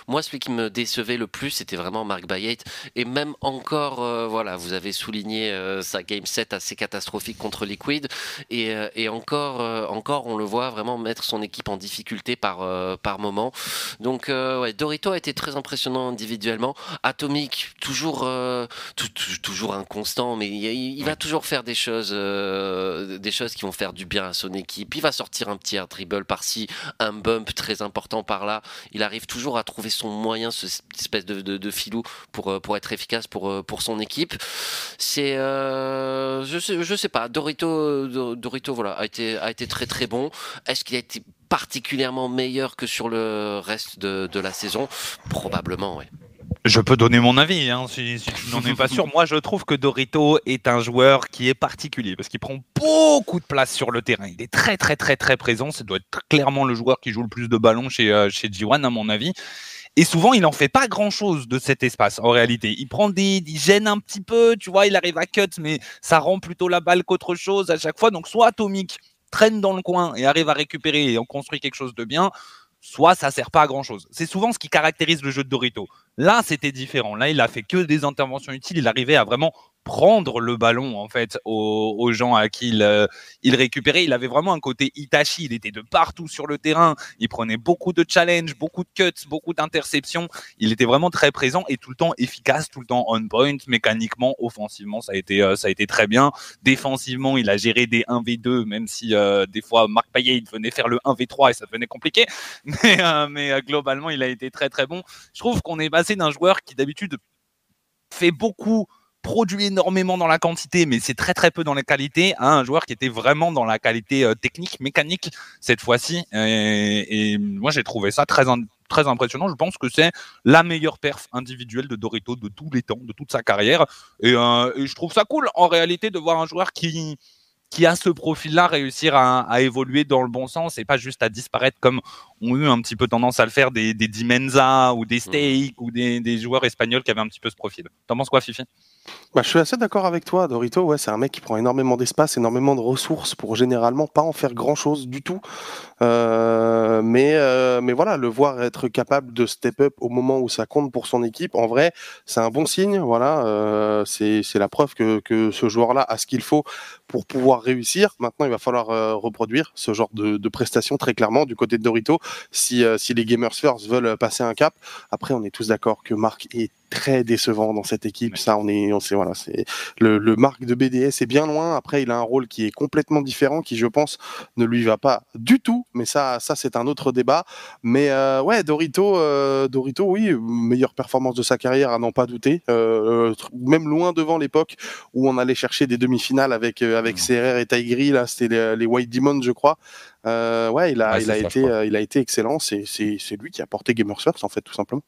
moi, celui qui me décevait le plus, c'était vraiment Mark Bayet. Et même encore, voilà, vous avez souligné sa game set assez catastrophique contre Liquid et euh, et, encore, euh, encore, on le voit vraiment mettre son équipe en difficulté par, euh, par moment. Donc, ouais, Dorito a été très impressionnant individuellement. Atomic, toujours, toujours inconstant, mais il, va toujours faire des choses, des choses qui vont faire du bien à son équipe. Il va sortir un petit air dribble par-ci, un bump très important par-là. Il arrive toujours à trouver son moyen, cette espèce de, de, filou pour, pour être efficace pour, pour son équipe. C'est, je sais, je sais pas, Dorito, Dorito voilà, a été, a été très très bon. Est-ce qu'il a été particulièrement meilleur que sur le reste de, de la saison? Probablement, oui. Je peux donner mon avis, hein, si, tu n'en es pas sûr. [LAUGHS] Moi, je trouve que Dorito est un joueur qui est particulier parce qu'il prend beaucoup de place sur le terrain. Il est très, très, très, très présent. Ça doit être clairement le joueur qui joue le plus de ballons chez, euh, chez G1, à mon avis. Et souvent, il n'en fait pas grand-chose de cet espace, en réalité. Il prend des, il gêne un petit peu, tu vois, il arrive à cut, mais ça rend plutôt la balle qu'autre chose à chaque fois. Donc, soit Atomic traîne dans le coin et arrive à récupérer et on construit quelque chose de bien, soit ça sert pas à grand chose. C'est souvent ce qui caractérise le jeu de Dorito. Là, c'était différent. Là, il a fait que des interventions utiles. Il arrivait à vraiment prendre le ballon en fait aux, gens à qui il, récupérait. Il avait vraiment un côté Itachi. Il était de partout sur le terrain. Il prenait beaucoup de challenges, beaucoup de cuts, beaucoup d'interceptions. Il était vraiment très présent et tout le temps efficace, tout le temps on point. Mécaniquement, offensivement, ça a été euh, ça a été très bien. Défensivement, il a géré des 1v2, même si euh, des fois Marc Payet il venait faire le 1v3 et ça devenait compliqué. [LAUGHS] Mais, euh, mais globalement, il a été très très bon. Je trouve qu'on est d'un joueur qui d'habitude fait beaucoup produit énormément dans la quantité, mais c'est très très peu dans la qualité, à un joueur qui était vraiment dans la qualité euh, technique, mécanique cette fois-ci. Et, moi j'ai trouvé ça très très impressionnant. Je pense que c'est la meilleure perf individuelle de Dorito de tous les temps, de toute sa carrière. Et, euh, et je trouve ça cool en réalité de voir un joueur qui qui a ce profil-là réussir à, évoluer dans le bon sens et pas juste à disparaître comme ont eu un petit peu tendance à le faire des, des Dimenza ou des mmh. Steak ou des, des, joueurs espagnols qui avaient un petit peu ce profil. T'en penses quoi, Fifi? Bah, je suis assez d'accord avec toi, Dorito. Ouais, c'est un mec qui prend énormément d'espace, énormément de ressources pour généralement pas en faire grand chose du tout. Euh, mais, euh, mais voilà, le voir être capable de step up au moment où ça compte pour son équipe, en vrai, c'est un bon signe. Voilà, euh, c'est la preuve que, que ce joueur-là a ce qu'il faut pour pouvoir réussir. Maintenant, il va falloir reproduire ce genre de, prestations très clairement du côté de Dorito si, si les Gamers First veulent passer un cap. Après, on est tous d'accord que Marc est très décevant dans cette équipe. Ça, on est, on sait, voilà, c'est le, le marque de BDS est bien loin. Après, il a un rôle qui est complètement différent, qui, je pense, ne lui va pas du tout. Mais ça, ça, c'est un autre débat. Mais euh, ouais, Dorito, euh, Dorito, oui, meilleure performance de sa carrière, à n'en pas douter. Euh, même loin devant l'époque où on allait chercher des demi-finales avec avec CRR et Tigri. Là, c'était les, White Demons, je crois. ouais, il a, il a été, il a été excellent. C'est lui qui a porté Gamers First, en fait, tout simplement.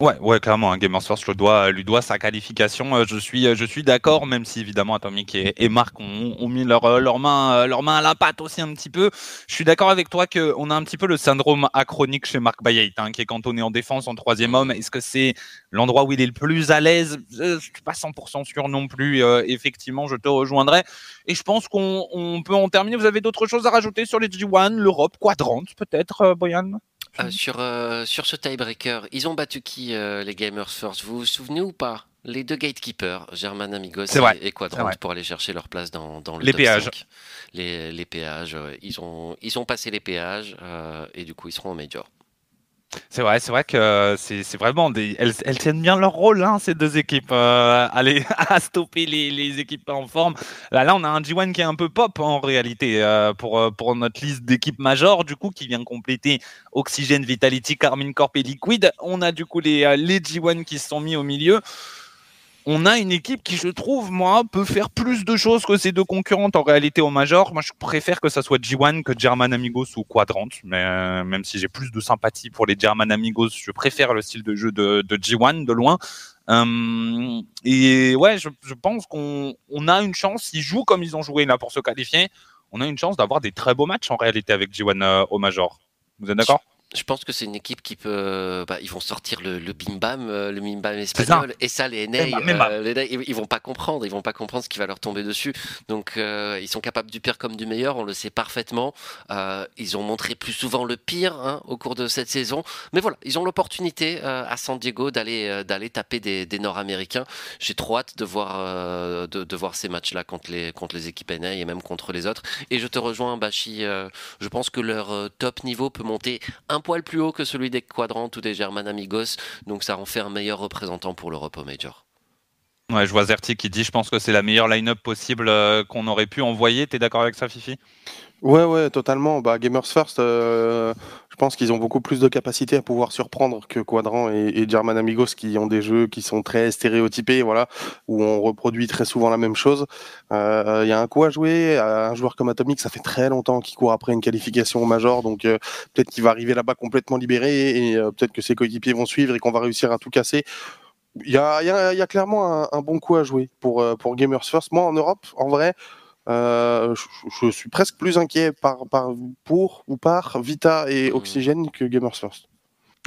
Ouais, ouais, clairement, hein, Gamers First le doit, lui doit sa qualification. Euh, je suis, euh, je suis d'accord, même si évidemment Atomic et, et Marc ont, ont mis leur, euh, leur main, leur main à la pâte aussi un petit peu. Je suis d'accord avec toi que on a un petit peu le syndrome achronique chez Marc Bayet, hein, qui est cantonné en défense en troisième homme. Est-ce que c'est l'endroit où il est le plus à l'aise? Je suis pas 100% sûr non plus. effectivement, je te rejoindrai. Et je pense qu'on on peut en terminer. Vous avez d'autres choses à rajouter sur les G1, l'Europe, Quadrante peut-être, Boyan euh, sur, euh, sur ce tiebreaker, ils ont battu qui euh, les Gamers First? Vous vous souvenez ou pas? Les deux gatekeepers, German Amigos et, Quadrant, pour aller chercher leur place dans, dans le les péages. Les, les péages. ils, ont, ils ont passé les péages et du coup ils seront au Major. C'est vrai, c'est vrai que c'est vraiment des. Elles, tiennent bien leur rôle, hein, ces deux équipes, euh, à, [LAUGHS] stopper les, équipes en forme. Là, là, on a un G1 qui est un peu pop en réalité euh, pour, euh, pour notre liste d'équipes majeures, du coup, qui vient compléter Oxygène, Vitality, Carmine Corp et Liquid. On a du coup les, les G1 qui se sont mis au milieu on a une équipe qui, je trouve, moi, peut faire plus de choses que ses deux concurrentes en réalité au Major. Moi, je préfère que ça soit G1 que German Amigos ou Quadrant. Mais euh, même si j'ai plus de sympathie pour les German Amigos, je préfère le style de jeu de, G1 de loin. Euh, et ouais, je, pense qu'on a une chance. S'ils jouent comme ils ont joué là pour se qualifier, on a une chance d'avoir des très beaux matchs en réalité avec G1 euh, au Major. Vous êtes d'accord? Je pense que c'est une équipe qui peut. Bah, ils vont sortir le, le bim bam, euh, le bim bam espagnol, et ça les NA, euh, ils, vont pas comprendre, ils vont pas comprendre ce qui va leur tomber dessus. Donc euh, ils sont capables du pire comme du meilleur, on le sait parfaitement. ils ont montré plus souvent le pire hein, au cours de cette saison, mais voilà, ils ont l'opportunité à San Diego d'aller d'aller taper des, des Nord-Américains. J'ai trop hâte de voir de, de, voir ces matchs-là contre les contre les équipes NA et même contre les autres. Et je te rejoins, Bachi. je pense que leur top niveau peut monter un un poil plus haut que celui des Quadrantes ou des German Amigos, donc ça en fait un meilleur représentant pour l'Europe au Major. Ouais, je vois Zerti qui dit je pense que c'est la meilleure line-up possible euh, qu'on aurait pu envoyer. T'es d'accord avec ça, Fifi? Ouais, ouais, totalement. Bah, Gamers First, euh, je pense qu'ils ont beaucoup plus de capacité à pouvoir surprendre que Quadrant et, German Amigos qui ont des jeux qui sont très stéréotypés, voilà, où on reproduit très souvent la même chose. Euh, il y a un coup à jouer. Un joueur comme Atomic, ça fait très longtemps qu'il court après une qualification au Major, donc peut-être qu'il va arriver là-bas complètement libéré et peut-être que ses coéquipiers vont suivre et qu'on va réussir à tout casser. Il y a, y, a, y a, clairement un, un, bon coup à jouer pour, pour Gamers First. Moi, en Europe, en vrai, euh, je, suis presque plus inquiet par, par, pour ou par Vita et hmm. Oxygène que Gamers First.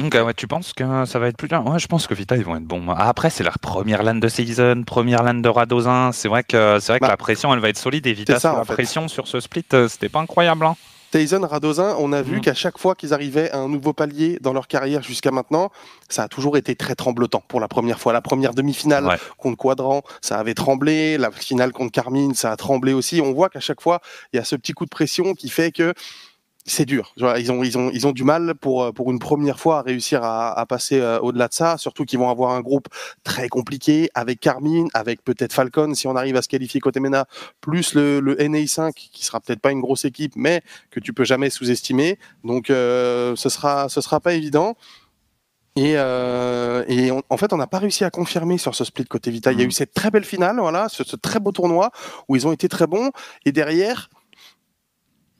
Ok, ouais, tu penses que ça va être plus dur? Ouais, je pense que Vita, ils vont être bons. Après, c'est leur première LAN de season, première LAN de Radozin. C'est vrai que, c'est vrai que bah, la pression, elle va être solide. Et Vita, la pression sur ce split, euh, c'était pas incroyable. Hein. Tyson, Radozin, on a vu mm. qu'à chaque fois qu'ils arrivaient à un nouveau palier dans leur carrière jusqu'à maintenant, ça a toujours été très tremblotant. Pour la première fois, la première demi-finale contre Quadrant, ça avait tremblé. La finale contre Carmine, ça a tremblé aussi. On voit qu'à chaque fois, il y a ce petit coup de pression qui fait que c'est dur. Ils ont, ils, ont, ils ont du mal pour, euh, pour une première fois à réussir à, à passer euh, au-delà de ça, surtout qu'ils vont avoir un groupe très compliqué avec Carmine, avec peut-être Falcon si on arrive à se qualifier côté MENA, plus le, le NA5 qui sera peut-être pas une grosse équipe, mais que tu peux jamais sous-estimer. Donc euh, ce sera, ce sera pas évident. Et, euh, et en fait, on n'a pas réussi à confirmer sur ce split côté Vita. Il y a eu cette très belle finale, voilà, ce, ce très beau tournoi où ils ont été très bons. Et derrière,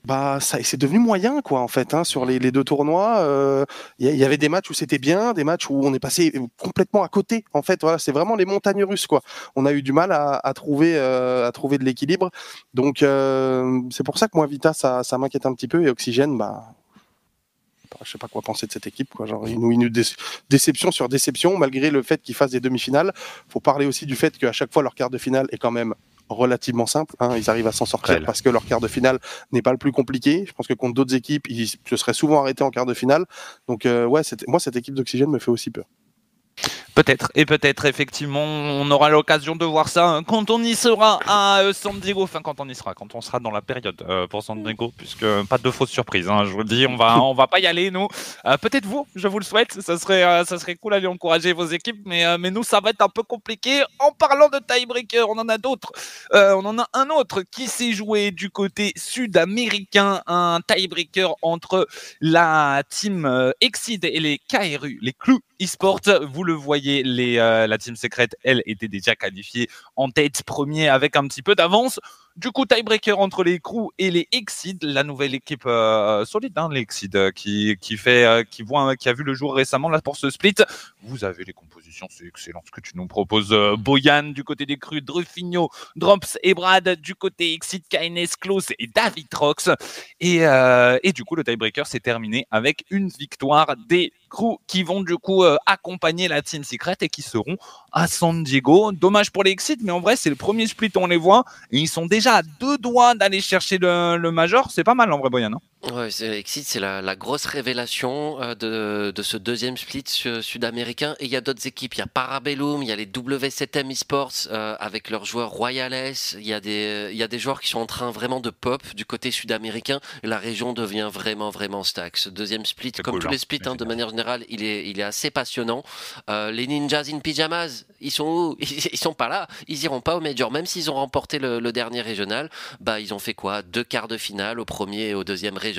bah, ça, c'est devenu moyen, quoi, en fait, hein, sur les, deux tournois. Il euh, y, avait des matchs où c'était bien, des matchs où on est passé complètement à côté. En fait, voilà, c'est vraiment les montagnes russes, quoi. On a eu du mal à, trouver, euh, à trouver de l'équilibre. Donc, euh, c'est pour ça que moi, Vita, ça, m'inquiète un petit peu. Et Oxygène, bah, je sais pas quoi penser de cette équipe, quoi. Genre, une, une déception sur déception, malgré le fait qu'ils fassent des demi-finales. Faut parler aussi du fait qu'à chaque fois, leur quart de finale est quand même relativement simple. Hein. Ils arrivent à s'en sortir parce que leur quart de finale n'est pas le plus compliqué. Je pense que contre d'autres équipes, ils se seraient souvent arrêtés en quart de finale. Donc, euh, ouais, moi, cette équipe d'Oxygène me fait aussi peur. Peut-être, et peut-être effectivement, on aura l'occasion de voir ça hein, quand on y sera à euh, San Diego, enfin quand on y sera, quand on sera dans la période euh, pour San Diego, puisque pas de fausses surprises, hein, je vous le dis, on va, [LAUGHS] on va pas y aller nous. Euh, peut-être vous, je vous le souhaite, ça serait, ça serait cool d'aller encourager vos équipes, mais, mais nous ça va être un peu compliqué. En parlant de tiebreaker, on en a d'autres, on en a un autre qui s'est joué du côté sud-américain, un tiebreaker entre la team Exid et les KRU, les Clous eSports. Vous le voyez, euh, la team secrète, elle, était déjà qualifiée en tête premier avec un petit peu d'avance. Du coup, tiebreaker entre les crews et les Exid, la nouvelle équipe euh, solide, hein, les Exid, euh, qui, qui, fait, euh, qui, voit, qui a vu le jour récemment là, pour ce split. Vous avez les compositions, c'est excellent ce que tu nous proposes. Boyan du côté des crews, Drufino, Drops et Brad du côté Exid, Kaines, Klaus et David Rox. Et, et du coup, le tiebreaker s'est terminé avec une victoire des crews qui vont du coup accompagner la Team Secret et qui seront à San Diego. Dommage pour les Exid, mais en vrai, c'est le premier split, on les voit, et ils sont déjà à deux doigts d'aller chercher le, le Major. C'est pas mal en vrai, Boyan. Hein Ouais, c'est Exit, c'est la, la, grosse révélation euh, de, de, ce deuxième split sud-américain. Et il y a d'autres équipes. Il y a Parabellum, il y a les W7M Esports euh, avec leurs joueurs Royales. Il y, a des, il y a des joueurs qui sont en train vraiment de pop du côté sud-américain. La région devient vraiment, vraiment stack. Ce deuxième split, comme tous les hein. splits, hein, de manière générale, il est, il est assez passionnant. Euh, les Ninjas in Pyjamas, ils sont où? [LAUGHS] Ils sont pas là. Ils iront pas au Major. Même s'ils ont remporté le, le, dernier régional, bah, ils ont fait quoi? Deux quarts de finale au premier et au deuxième régional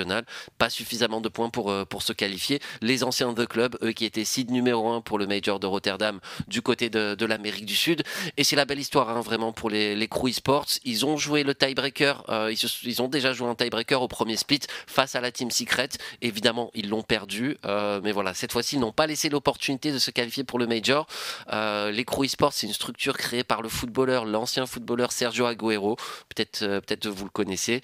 pas suffisamment de points pour, euh, pour se qualifier. Les anciens de club, eux qui étaient seed numéro 1 pour le Major de Rotterdam du côté de, l'Amérique du Sud. Et c'est la belle histoire hein, vraiment pour les, les Crew Esports. Ils ont joué le tiebreaker, euh, ils, ont déjà joué un tiebreaker au premier split face à la Team Secret. Évidemment, ils l'ont perdu, euh, mais voilà, cette fois-ci, ils n'ont pas laissé l'opportunité de se qualifier pour le Major. Les Crew Esports, c'est une structure créée par le footballeur, l'ancien footballeur Sergio Aguero. Peut-être peut-être vous le connaissez.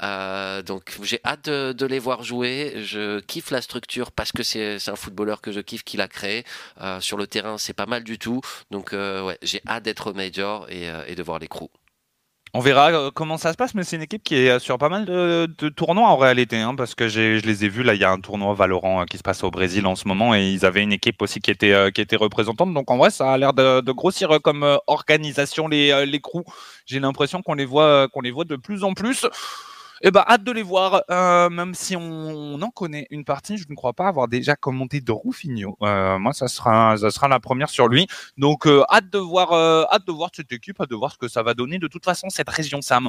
Donc j'ai hâte de, les voir jouer. Je kiffe la structure parce que c'est un footballeur que je kiffe qui l'a créé. Euh, sur le terrain, c'est pas mal du tout. Donc, euh, j'ai hâte d'être major et, euh, et, de voir les crews. On verra comment ça se passe, mais c'est une équipe qui est sur pas mal de, tournois en réalité, hein, parce que je les ai vus. Là, il y a un tournoi Valorant qui se passe au Brésil en ce moment, et ils avaient une équipe aussi qui était qui était représentante. Donc en vrai, ça a l'air de, de, grossir comme organisation les les crews. J'ai l'impression qu'on les voit qu'on les voit de plus en plus. Eh ben, hâte de les voir, euh, même si on, en connaît une partie, je ne crois pas avoir déjà commenté de Rufinho. Euh, moi, ça sera, ça sera la première sur lui. Donc, euh, hâte de voir, hâte de voir cette équipe, hâte de voir ce que ça va donner. De toute façon, cette région Sam,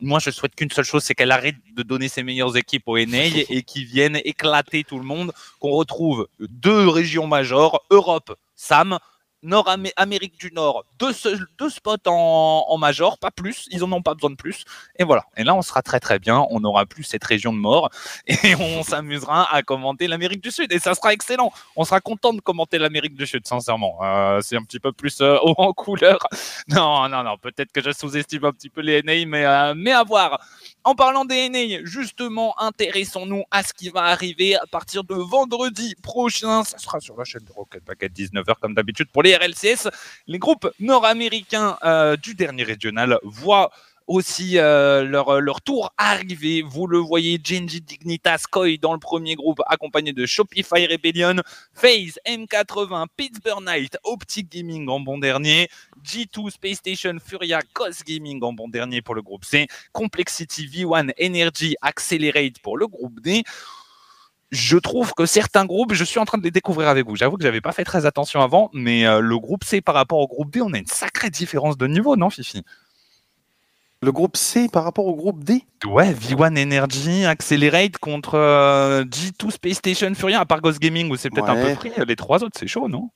moi, je souhaite qu'une seule chose, c'est qu'elle arrête de donner ses meilleures équipes au NA [LAUGHS] et qu'ils viennent éclater tout le monde, qu'on retrouve deux régions majeures, Europe, Sam, Nord-Amérique du Nord, deux, deux spots en, en, major, pas plus, ils en ont pas besoin de plus. Et voilà. Et là, on sera très très bien, on n'aura plus cette région de mort [LAUGHS] et on [LAUGHS] s'amusera à commenter l'Amérique du Sud. Et ça sera excellent. On sera content de commenter l'Amérique du Sud, sincèrement. Euh, c'est un petit peu plus euh, haut en couleur. [LAUGHS] Non, non, non, peut-être que je sous-estime un petit peu les NA, mais, euh, mais à voir. En parlant des NA, justement, intéressons-nous à ce qui va arriver à partir de vendredi prochain. Ça sera sur la chaîne de Rocket Packet 19h comme d'habitude pour les les RLCS, les groupes nord-américains euh, du dernier régional voient aussi euh, leur, tour arriver. Vous le voyez, Genji Dignitas Koi dans le premier groupe, accompagné de Shopify Rebellion, FaZe, M80, Pittsburgh Night, Optic Gaming en bon dernier, G2 Space Station, Furia, Cos Gaming en bon dernier pour le groupe C, Complexity V1 Energy Accelerate pour le groupe D je trouve que certains groupes, je suis en train de les découvrir avec vous. J'avoue que j'avais pas fait très attention avant, mais euh, le groupe C par rapport au groupe D, on a une sacrée différence de niveau, non, Fifi? Le groupe C par rapport au groupe D? Ouais, V1 Energy, Accelerate contre euh, G2 Space Station Furia, à part Ghost Gaming où c'est peut-être ouais. un peu pris. Les trois autres, c'est chaud, non?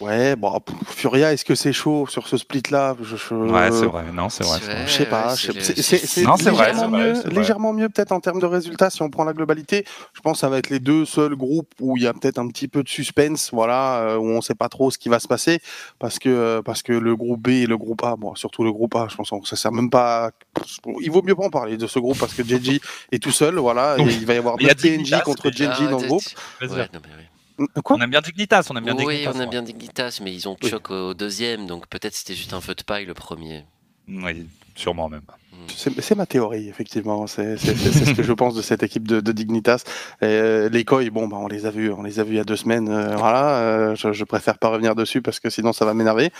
Ouais, bon, Furia, est-ce que c'est chaud sur ce split-là? Je, je... Ouais, c'est vrai. Non, c'est vrai. Je sais pas. C'est légèrement, mieux, légèrement mieux peut-être en termes de résultats si on prend la globalité. Je pense que ça va être les deux seuls groupes où il y a peut-être un petit peu de suspense, voilà, euh, où on sait pas trop ce qui va se passer parce que euh, parce que le groupe B et le groupe A, bon, surtout le groupe A, je pense que ça sert même pas. Il vaut mieux pas en parler de ce groupe parce que JG est tout seul, voilà. Et il va y avoir deux TNJ contre JG dans le groupe. Ouais, Quoi on aime bien Dignitas, on aime bien oui, Dignitas. on aime bien Dignitas, mais ils ont choc au deuxième, donc peut-être c'était juste un feu de paille le premier. Oui, sûrement même. C'est ma théorie, effectivement. C'est ce que je pense de cette équipe de, Dignitas. Et, les Koi, bon, bah, on les a vus, on les a vus il y a deux semaines. voilà, je, je, préfère pas revenir dessus parce que sinon ça va m'énerver.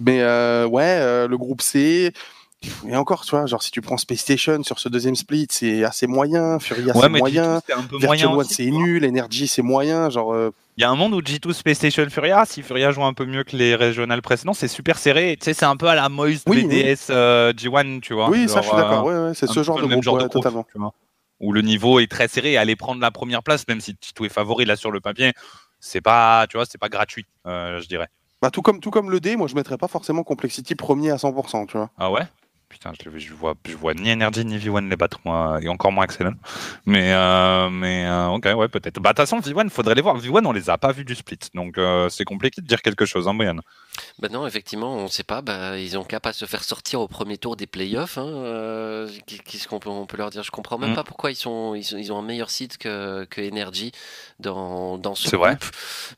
Mais ouais, le groupe C. Et encore, tu vois, genre si tu prends Space Station sur ce deuxième split, c'est assez moyen. Furia, c'est moyen. Virtual One, c'est nul. Energy, c'est moyen. Genre. Euh, Il y a un monde où G2 Space Station Furia, si Furia joue un peu mieux que les régionales précédents, c'est super serré. Tu sais, c'est un peu à la Moist BDS euh, G1, tu vois. Oui, ça, je suis d'accord. Euh, ouais, ouais, c'est ce genre de, même genre de totalement. où le niveau est très serré. Aller prendre la première place, même si G2 est favori là sur le papier, c'est pas, tu vois, c'est pas gratuit, je dirais. Bah, tout comme tout comme le D, moi je mettrais pas forcément Complexity premier à 100%, tu vois. Ah ouais? Putain, je, je, vois, je vois ni Energy ni V1 les battre, moi, et encore moins Excellent. Mais, euh, mais euh, ok, ouais, peut-être. Bah, de toute façon, V1, faudrait les voir. V1, on les a pas vus du split, donc euh, c'est compliqué de dire quelque chose, hein, Brian? Bah non, effectivement, on ne sait pas. Bah, ils ont qu'à pas se faire sortir au premier tour des playoffs. Hein, Qu'est-ce qu'on peut, on peut leur dire? Je comprends même mm. pas pourquoi ils, sont, ils, ont un meilleur site que, que Energy dans, dans ce groupe. C'est vrai.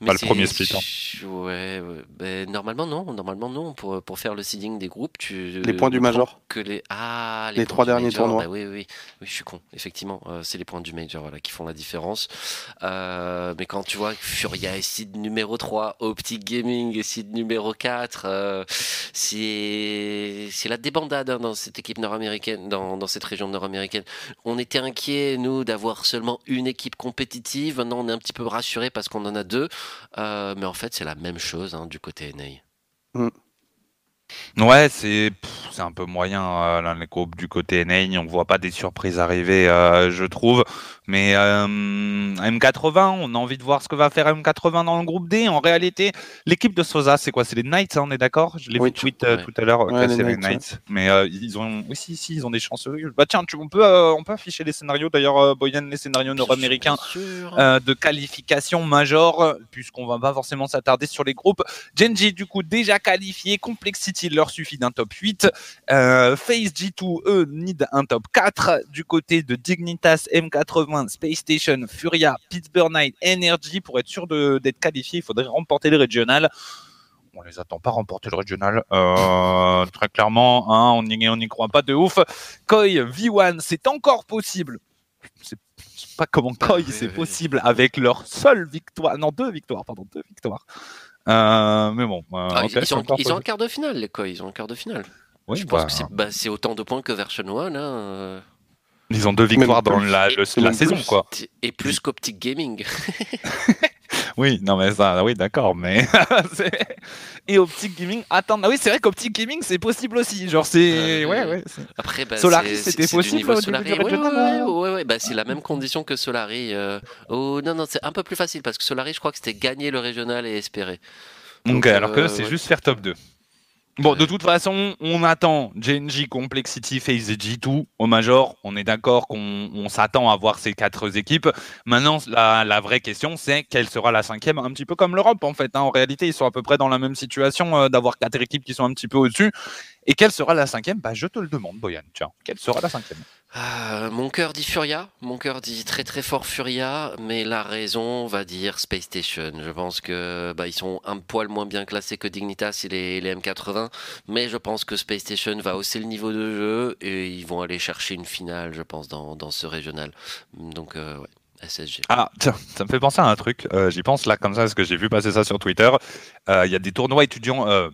Pas le premier split. Hein. Ouais, ouais. normalement, non. Normalement, non. Pour, pour faire le seeding des groupes, tu. Les points du Major que les ah les, trois derniers tournois. Bah oui, oui, oui, je suis con. Effectivement, euh, c'est les points du major voilà, qui font la différence. Euh, mais quand tu vois Furia est seed numéro 3, Optic Gaming est seed numéro 4, euh, c'est la débandade hein, dans cette équipe nord-américaine, dans, cette région nord-américaine. On était inquiets nous d'avoir seulement une équipe compétitive. Maintenant, on est un petit peu rassuré parce qu'on en a deux. mais en fait, c'est la même chose hein, du côté NA. Mm. Ouais, c'est c'est un peu moyen euh, les groupes du côté NA, on voit pas des surprises arriver, euh, je trouve. Mais euh, M80, on a envie de voir ce que va faire M80 dans le groupe D. En réalité, l'équipe de Sosa, c'est quoi? C'est les Knights, hein, on est d'accord? Je l'ai vu tweet tout à l'heure. c'est les Knights. Mais ils ont, oui, si, si, ils ont des chances. Bah tiens, tu, on peut, on peut afficher les scénarios. D'ailleurs, Boyan, les scénarios nord-américains de qualification major, puisqu'on va pas forcément s'attarder sur les groupes. Genji, du coup, déjà qualifié. Complexity, il leur suffit d'un top 8. Euh, Face G2, eux, need un top 4. Du côté de Dignitas, M80, Space Station, Furia, Pittsburgh Night, Energy, pour être sûr d'être qualifié, il faudrait remporter le régional. On les attend pas remporter le régional. Euh, très clairement, hein, on n'y croit pas de ouf. Koi, V1, c'est encore possible. C'est pas comment Koi, c'est possible avec leur seule victoire. Non, deux victoires, pardon, deux victoires. Euh, mais bon. Euh, ah, ils, sont, ils en quart de finale, les Koi, ils ont en quart de finale. Oui, je pense que bah, c'est autant de points que Version 1. Hein. Ils ont deux victoires dans la, la saison, quoi. Et plus qu'Optic Gaming. [LAUGHS] [LAUGHS] oui, non, mais ça, oui, d'accord, mais. [LAUGHS] et Optic Gaming, attends, ah oui, c'est vrai qu'Optic Gaming, c'est possible aussi. Genre, c'est. ouais, ouais. Après, bah, Solari, c'était possible au Solari. Début du ouais, ouais, ouais, bah, c'est la même condition que Solari. Euh... Oh, non, non, c'est un peu plus facile parce que Solari, je crois que c'était gagner le régional et espérer. Donc, alors que euh, c'est juste faire top 2. Bon, de toute façon, on attend JNG Complexity Phase G2 au Major. On est d'accord qu'on s'attend à voir ces quatre équipes. Maintenant, la, vraie question, c'est quelle sera la cinquième Un petit peu comme l'Europe, en fait. Hein. En réalité, ils sont à peu près dans la même situation euh, d'avoir quatre équipes qui sont un petit peu au-dessus. Et quelle sera la cinquième? Bah, Je te le demande, Boyan. Tiens, quelle sera la cinquième? Ah, mon cœur dit Furia, mon cœur dit très très fort Furia, mais la raison va dire Space Station. Je pense que bah, ils sont un poil moins bien classés que Dignitas et les, les, M80, mais je pense que Space Station va hausser le niveau de jeu et ils vont aller chercher une finale, je pense, dans, ce régional. Donc euh. Ah, tiens, ça me fait penser à un truc. Euh, j'y pense là, comme ça, parce que j'ai vu passer ça sur Twitter. Euh, il y a des tournois étudiants, euh,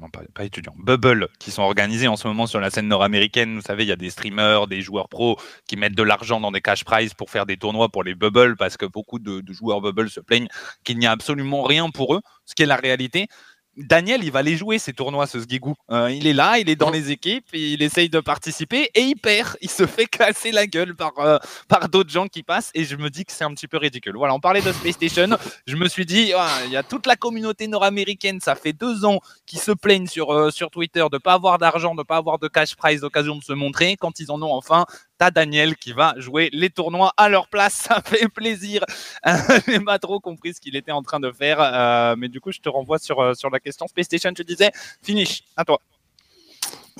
non, pas, étudiants, Bubble, qui sont organisés en ce moment sur la scène nord-américaine. Vous savez, il y a des streamers, des joueurs pros qui mettent de l'argent dans des cash prizes pour faire des tournois pour les Bubble, parce que beaucoup de, de joueurs Bubble se plaignent qu'il n'y a absolument rien pour eux, ce qui est la réalité. Daniel, il va les jouer ces tournois, ce Sgigou. Euh, il est là, il est dans les équipes, il essaye de participer et il perd. Il se fait [LAUGHS] casser la gueule par, euh, par d'autres gens qui passent et je me dis que c'est un petit peu ridicule. Voilà, on parlait de Space Station. je me suis dit, il y a toute la communauté nord-américaine, ça fait deux ans qu'ils se plaignent sur, euh, sur Twitter de ne pas avoir d'argent, de ne pas avoir de cash prize d'occasion de se montrer. Quand ils en ont enfin, t'as Daniel qui va jouer les tournois à leur place. [LAUGHS] Ça fait plaisir. Je n'ai pas trop compris ce qu'il était en train de faire. Euh, mais du coup, je te renvoie sur, euh, sur la question PlayStation. Tu disais, finish, à toi.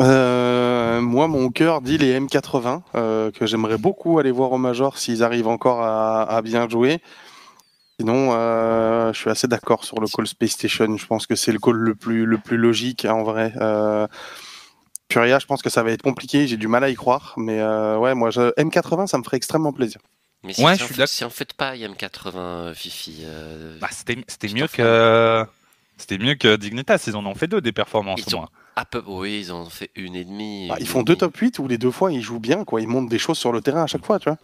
Euh, moi, mon cœur dit les M80, que j'aimerais beaucoup aller voir au Major s'ils arrivent encore à, bien jouer. Sinon, je suis assez d'accord sur le call Space Station. Je pense que c'est le call le plus, le plus logique, hein, en vrai. Furia, je pense que ça va être compliqué, j'ai du mal à y croire, mais ouais, moi, je... M80, ça me ferait extrêmement plaisir. Mais si, Ouais, si je en suis fait- si en fait pas IM80 Fifi, euh, Bah, c'était mieux que c'était mieux que Dignitas. Ils en ont fait deux des performances Ils au ont- moins. à peu, oui, ils en ont fait une et demie. Bah, une ils font deux top 8 où les deux fois ils jouent bien, quoi. Ils montrent des choses sur le terrain à chaque fois, tu vois.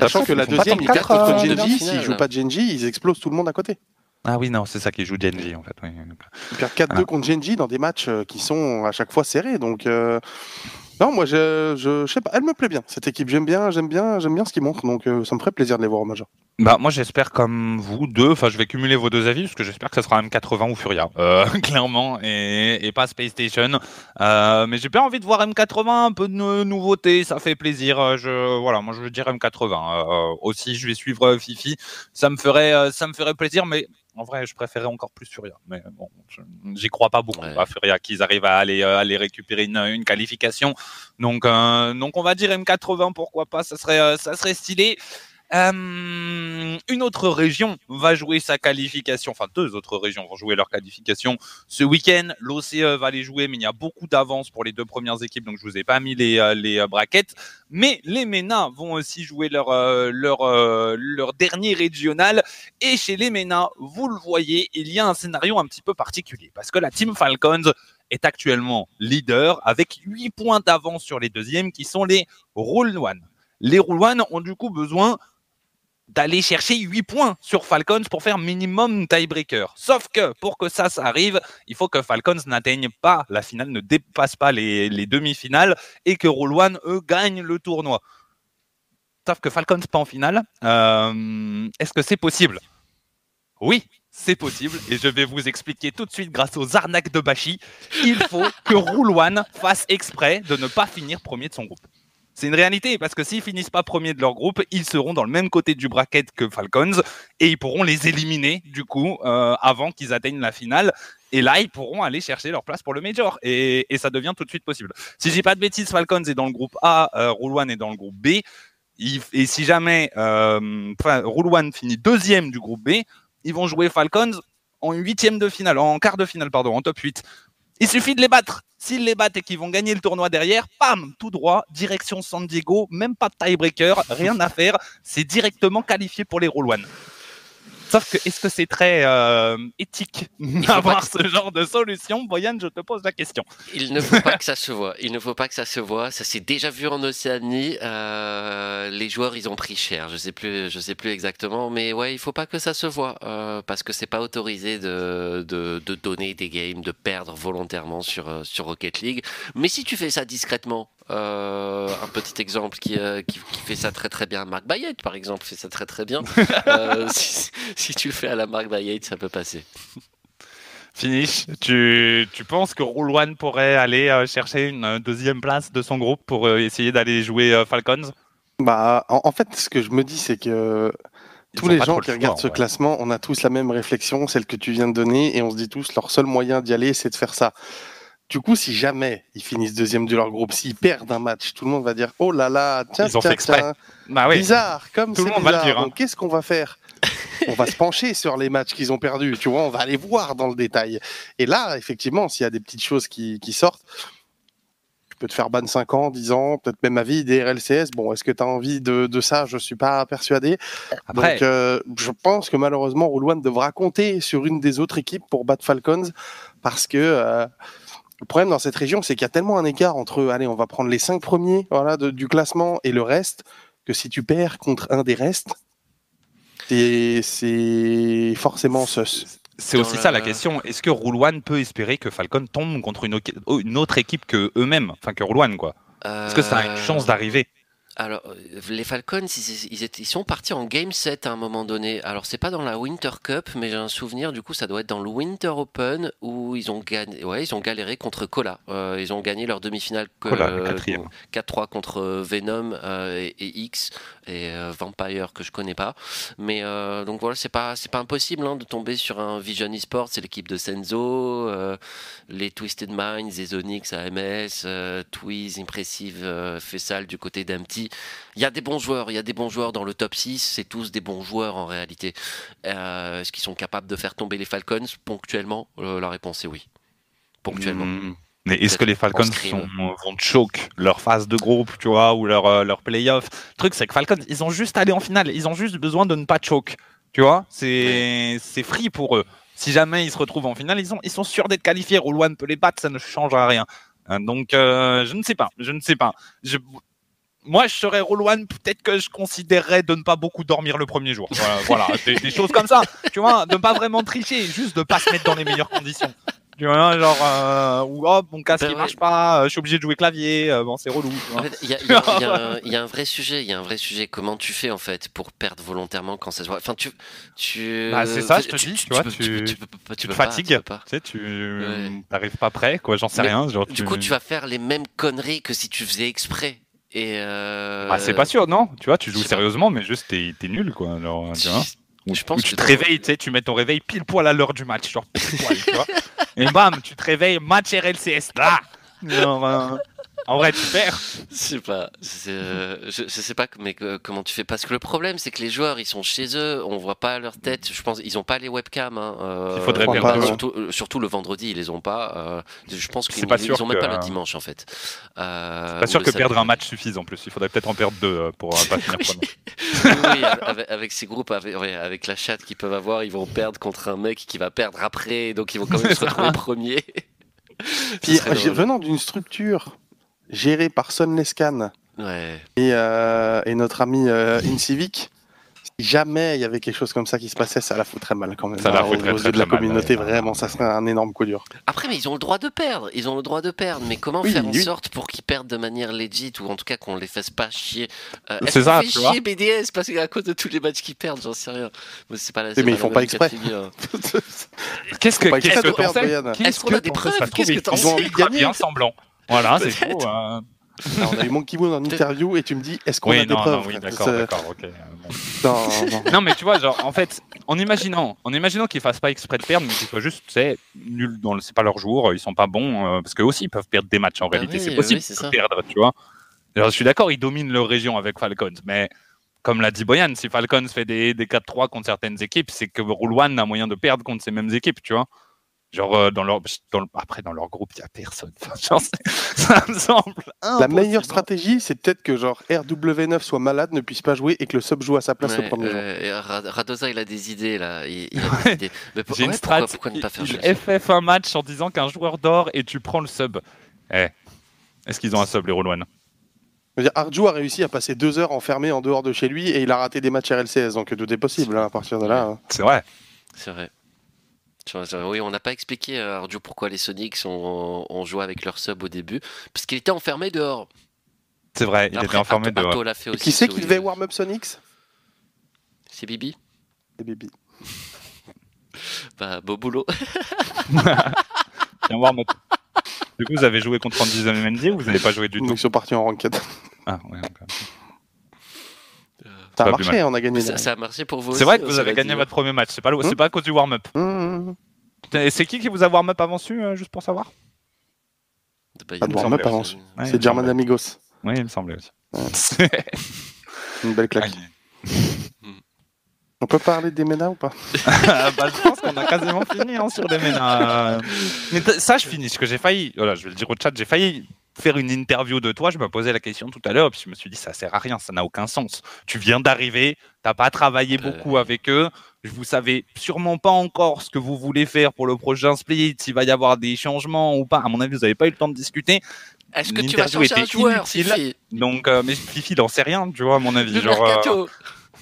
Sachant que la deuxième, ils contre euh, Genji. en S'ils jouent pas Genji, ils explosent tout le monde à côté. Ah oui, non, c'est ça qui joue Genji en fait. oui. Ils perdent 4-2 Voilà. contre Genji dans des matchs euh, qui sont à chaque fois serrés. Donc, euh, non, moi, je, je, je sais pas, elle me plaît bien. Cette équipe, j'aime bien, j'aime bien, j'aime bien ce qu'ils montrent. Donc, euh, ça me ferait plaisir de les voir au Major. Bah moi j'espère comme vous deux, enfin je vais cumuler vos deux avis parce que j'espère que ça sera M80 ou Furia, euh, [LAUGHS] clairement, et, et pas Space Station. Mais j'ai bien envie de voir M80, un peu de nou- nouveauté, ça fait plaisir. Je voilà, moi je veux dire M80. Euh, aussi je vais suivre Fifi, ça me ferait ça me ferait plaisir, mais en vrai je préférais encore plus Furia. Mais bon, j'y crois pas beaucoup Ouais. à Furia qu'ils arrivent à aller euh, aller récupérer une, une qualification. Donc euh, donc on va dire M80, pourquoi pas, ça serait euh, ça serait stylé. Euh, une autre région va jouer sa qualification, enfin deux autres régions vont jouer leur qualification ce week-end. L'OCE va les jouer, mais il y a beaucoup d'avance pour les deux premières équipes, donc je vous ai pas mis les, euh, les euh, brackets. Mais les MENA vont aussi jouer leur, dernier régional. Et chez les MENA, vous le voyez, il y a un scénario un petit peu particulier, parce que la Team Falcons est actuellement leader avec 8 points d'avance sur les deuxièmes qui sont les One. Les One ont du coup besoin d'aller chercher 8 points sur Falcons pour faire minimum tiebreaker. Sauf que pour que ça, arrive, il faut que Falcons n'atteigne pas la finale, ne dépasse pas les, les demi-finales et que Roll One, eux, gagnent le tournoi. Sauf que Falcons pas en finale. Euh, Est-ce que c'est possible? Oui, c'est possible et je vais vous expliquer tout de suite grâce aux arnaques de Bashi. Il faut que Rule One fasse exprès de ne pas finir premier de son groupe. C'est une réalité parce que s'ils finissent pas premier de leur groupe, ils seront dans le même côté du bracket que Falcons et ils pourront les éliminer du coup euh, avant qu'ils atteignent la finale. Et là, ils pourront aller chercher leur place pour le major et, ça devient tout de suite possible. Si j'ai pas de bêtises, Falcons est dans le groupe A, euh, Rule One est dans le groupe B. Et si jamais euh, One finit deuxième du groupe B, ils vont jouer Falcons en huitième de finale, en quart de finale, pardon, en top 8. Il suffit de les battre. S'ils les battent et qu'ils vont gagner le tournoi derrière, pam, tout droit, direction San Diego, même pas de tiebreaker, rien à faire, c'est directement qualifié pour les Roll One. Sauf que, est-ce que c'est très euh, éthique [LAUGHS] [LAUGHS] d'avoir ce genre de solution? Boyan, je te pose la question. Il ne faut pas que ça [LAUGHS] se voit. Il ne faut pas que ça se voit. Ça s'est déjà vu en Océanie. Euh, les joueurs, ils ont pris cher. Je sais plus, je sais plus exactement, mais ouais, il faut pas que ça se voit euh, parce que c'est pas autorisé de, de, de donner des games, de perdre volontairement sur sur Rocket League. Mais si tu fais ça discrètement, euh, un petit exemple qui, euh, qui, qui fait ça très très bien, Marc Bayet par exemple fait ça très très bien. [LAUGHS] Euh, si, si tu le fais à la Marc Bayet, ça peut passer. Finish, tu, tu penses que Rule One pourrait aller euh, chercher une deuxième place de son groupe pour euh, essayer d'aller jouer euh, Falcons? Bah, en, en fait, ce que je me dis, c'est que Ils tous les gens qui choix, regardent en ce classement, on a tous la même réflexion, celle que tu viens de donner, et on se dit tous, leur seul moyen d'y aller, c'est de faire ça. Du coup, si jamais ils finissent deuxième de leur groupe, s'ils perdent un match, tout le monde va dire Oh là là, tiens, Ils ont tiens, fait exprès. tiens, Bah oui. bizarre, comme Tout le monde va le dire, hein. Qu'est-ce qu'on va faire [LAUGHS] On va se pencher sur les matchs qu'ils ont perdus, tu vois, on va aller voir dans le détail. Et là, effectivement, s'il y a des petites choses qui, qui sortent, tu peux te faire ban 5 ans, 10 ans, peut-être même à vie des RLCS. Bon, est-ce que tu as envie de, de ça? Je suis pas persuadé. Après, Donc, euh, je pense que malheureusement, Roule One devra compter sur une des autres équipes pour battre Falcons parce que euh, le problème dans cette région, c'est qu'il y a tellement un écart entre, allez, on va prendre les cinq premiers voilà, de- du classement et le reste, que si tu perds contre un des restes, c'est- forcément sus. c'est aussi la- ça la question. Est-ce que Rule One peut espérer que Falcon tombe contre une, autre équipe que eux-mêmes Enfin, que Rule One, quoi? Est-ce que ça a une chance d'arriver? Alors, euh, les Falcons, ils, ils étaient- ils sont partis en Game 7 à un moment donné. Alors, c'est pas dans la Winter Cup, mais j'ai un souvenir, du coup, ça doit être dans le Winter Open où ils ont gagné, ouais, ils ont galéré contre Cola. Euh, ils ont gagné leur demi-finale quatrième. 4-3 contre Venom euh, et, et X et euh, Vampire que je connais pas. Mais euh, donc voilà, c'est pas pas impossible hein, de tomber sur un Vision Esports, c'est l'équipe de Senzo, euh, les Twisted Minds, les Onyx AMS, euh, Twiz, Impressive, euh, Fessal du côté Il y a des bons joueurs, il y a des bons joueurs dans le top 6, c'est tous des bons joueurs en réalité. Euh, Est-ce qu'ils sont capables de faire tomber les Falcons? Ponctuellement Euh, La réponse est oui. Ponctuellement. Hmm. Mais est-ce que les Falcons sont, vont choke leur phase de groupe, tu vois, ou leur, euh, leur playoff? Le truc, c'est que Falcons, ils ont juste allé en finale. Ils ont juste besoin de ne pas choke. Tu vois? C'est free pour eux. Si jamais ils se retrouvent en finale, ils, sont ils sont sûrs d'être qualifiés. Roll peut les battre, ça ne changera rien. Hein, donc, euh, je ne sais pas. Je ne sais pas. Je, moi, je serais Roll peut-être que je considérerais de ne pas beaucoup dormir le premier jour. Voilà, [LAUGHS] des, choses comme ça. Tu vois, de ne pas vraiment tricher, juste de ne pas se mettre dans les meilleures conditions. Tu vois, genre, euh, ou oh, mon casque ben marche pas, euh, je suis obligé de jouer clavier, euh, bon, c'est relou. Il y, a un vrai sujet, il y a un vrai sujet. Comment tu fais en fait pour perdre volontairement quand ça se voit? Enfin, tu. tu bah, c'est ça, je te dis, tu, vois, tu, tu, te fatigues, tu sais, tu n'arrives pas prêt, quoi, j'en sais rien. Genre, du coup, tu vas faire les mêmes conneries que si tu faisais exprès. Et bah, c'est pas sûr, non? Tu vois, tu joues sérieusement, mais juste t'es nul, quoi. Alors, tu vois je pense tu te réveilles, tu sais, tu mets ton réveil pile poil à l'heure du match, genre pile poil, tu vois. [LAUGHS] Et bam, tu te réveilles, match RLCS, là genre, en vrai, tu perds. Je sais pas. Euh, je, sais pas mais, comment tu fais. Parce que le problème, c'est que les joueurs, ils sont chez eux, on voit pas leur tête. Je pense, ils ont pas les webcams. Hein, euh, Il faudrait bien. surtout, euh, surtout, le vendredi, ils les ont pas. je pense qu'ils ils ont même pas le dimanche en fait. Euh, pas sûr que perdre un match suffise en plus. Il faudrait peut-être en perdre deux pour pas finir oui, [LAUGHS] avec, ces groupes, avec, avec, la chatte qu'ils peuvent avoir, ils vont perdre contre un mec qui va perdre après, donc ils vont quand même [LAUGHS] se retrouver premiers. [LAUGHS] Puis, venant d'une structure géré par Son Lescan ouais. et, euh, et, notre ami euh, Incivic, si jamais il y avait quelque chose comme ça qui se passait, ça la foutrait mal quand même. Ça la foutrait de la communauté, vraiment, ça serait un énorme coup dur. Après, mais ils ont le droit de perdre, ils ont le droit de perdre, mais comment faire en sorte pour qu'ils perdent de manière legit ou en tout cas qu'on les fasse pas chier? Euh, C'est ça, fait chier BDS parce qu'à cause de tous les matchs qu'ils perdent, j'en sais rien. Mais, c'est pas la, mais ils font pas exprès. [LAUGHS] Qu'est-ce que tu que Est-ce qu'on a des preuves? Qu'est-ce que t'en sais? Ils ont envie de semblant. Voilà, c'est tout. Hein. on a eu Monkey Moon en interview et tu me dis est-ce qu'on a des preuves oui, d'accord, d'accord, ok. [LAUGHS] Non, non. mais tu vois, genre, en fait, en imaginant, en imaginant qu'ils fassent pas exprès de perdre, mais qu'ils soient juste, c'est nul dans c'est pas leur jour, ils sont pas bons, euh, parce qu'eux aussi ils peuvent perdre des matchs en bah réalité, c'est possible de perdre, tu vois. Alors, je suis d'accord, ils dominent leur région avec Falcons, mais comme l'a dit Boyan, si Falcons fait des, des 4-3 contre certaines équipes, c'est que Rule One a moyen de perdre contre ces mêmes équipes, tu vois. Genre, euh, dans leur, dans après, dans leur groupe, il n'y a personne. [LAUGHS] ça me semble. La meilleure stratégie, c'est peut-être que genre RW9 soit malade, ne puisse pas jouer et que le sub joue à sa place le premier euh, Radoza, il a des idées là. Il, a des idées. Une strat. Pourquoi, ne pas faire il FF un match en disant qu'un joueur dort et tu prends le sub. Eh. Est-ce qu'ils ont un sub, les Roll Arju a réussi à passer deux heures enfermé en dehors de chez lui et il a raté des matchs RLCS, donc tout est possible hein, à partir de là. Hein. C'est vrai. C'est vrai. Oui, on n'a pas expliqué à Ardu pourquoi les Sonics ont, ont, joué avec leur sub au début, parce qu'il était enfermé dehors. C'est vrai, il était enfermé dehors. qui c'est qui devait warm up Sonics? C'est Bibi. C'est Bibi. [LAUGHS] bah, beau boulot. Tiens, [LAUGHS] warm up. Du coup, vous avez joué contre Andy MND ou vous n'avez pas joué du tout? Ils sont partis en ranked. Ah, ouais, encore. Ça a marché, on a gagné. Ça, a marché pour vous. C'est vrai que vous avez gagné votre premier match. C'est pas, hmm pas à cause du warm-up. Hmm, hmm, c'est qui qui vous a warm-up avant su, euh, juste pour savoir? Pas de warm-up avant su. c'est German Amigos. Oui, il me semblait aussi. [LAUGHS] Une belle claque. On peut parler des MENA ou pas? [LAUGHS] Bah, Je pense qu'on a quasiment fini hein, sur des MENA. Mais ça, je finis. Ce que j'ai failli, voilà, je vais le dire au chat, j'ai failli faire une interview de toi, je me posais la question tout à l'heure, puis je me suis dit, ça sert à rien, ça n'a aucun sens. Tu viens d'arriver, t'as pas travaillé euh. beaucoup avec eux, vous savez sûrement pas encore ce que vous voulez faire pour le prochain split, s'il va y avoir des changements ou pas. À mon avis, vous n'avez pas eu le temps de discuter. Est-ce que tu vas chercher un joueur, Fifi? Donc, euh, mais Fifi, il sait rien, tu vois, à mon avis. genre,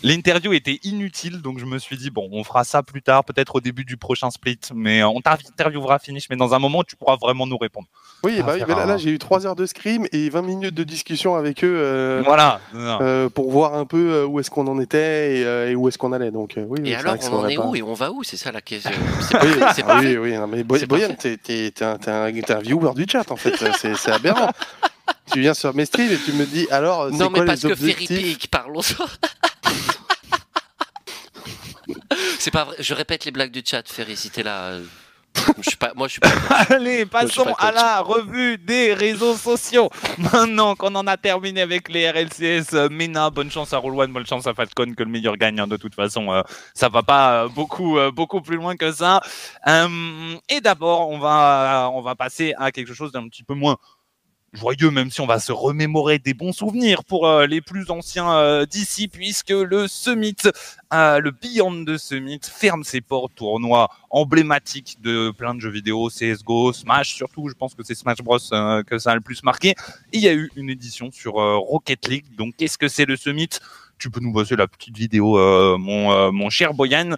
L'interview était inutile, donc je me suis dit, bon, on fera ça plus tard, peut-être au début du prochain split, mais on t'interviewera finish, mais dans un moment, tu pourras vraiment nous répondre. Oui, bah, là, j'ai eu 3 heures de scrim et 20 minutes de discussion avec eux euh, voilà. Euh, pour voir un peu euh, où est-ce qu'on en était et, où est-ce qu'on allait. Donc, oui, et alors, on en est où et on va où? C'est ça la question. [LAUGHS] oui, pas oui, oui, mais Boyan, t'es un, un, viewer du chat, en fait, c'est aberrant. tu viens sur mes streams et tu me dis alors. Non, mais parce que Ferry parlons. [LAUGHS] C'est pas vrai. Je répète les blagues du chat, Ferry, si t'es là. je suis pas, moi, je suis pas. [LAUGHS] Allez, passons à la revue des réseaux sociaux. Maintenant qu'on en a terminé avec les RLCS, euh, Mena, bonne chance à Roll bonne chance à Falcon, que le meilleur gagne. Hein, de toute façon, euh, ça va pas euh, beaucoup, beaucoup plus loin que ça. et d'abord, on va, on va passer à quelque chose d'un petit peu moins joyeux, même si on va se remémorer des bons souvenirs pour euh, les plus anciens euh, d'ici, puisque le Summit, euh, le Beyond de Summit, ferme ses portes, tournoi emblématique de plein de jeux vidéo, CSGO, Smash, surtout, je pense que c'est Smash Bros que ça a le plus marqué. il y a eu une édition sur Rocket League. Donc, qu'est-ce que c'est le Summit? Tu peux nous bosser la petite vidéo, mon, mon cher Boyan.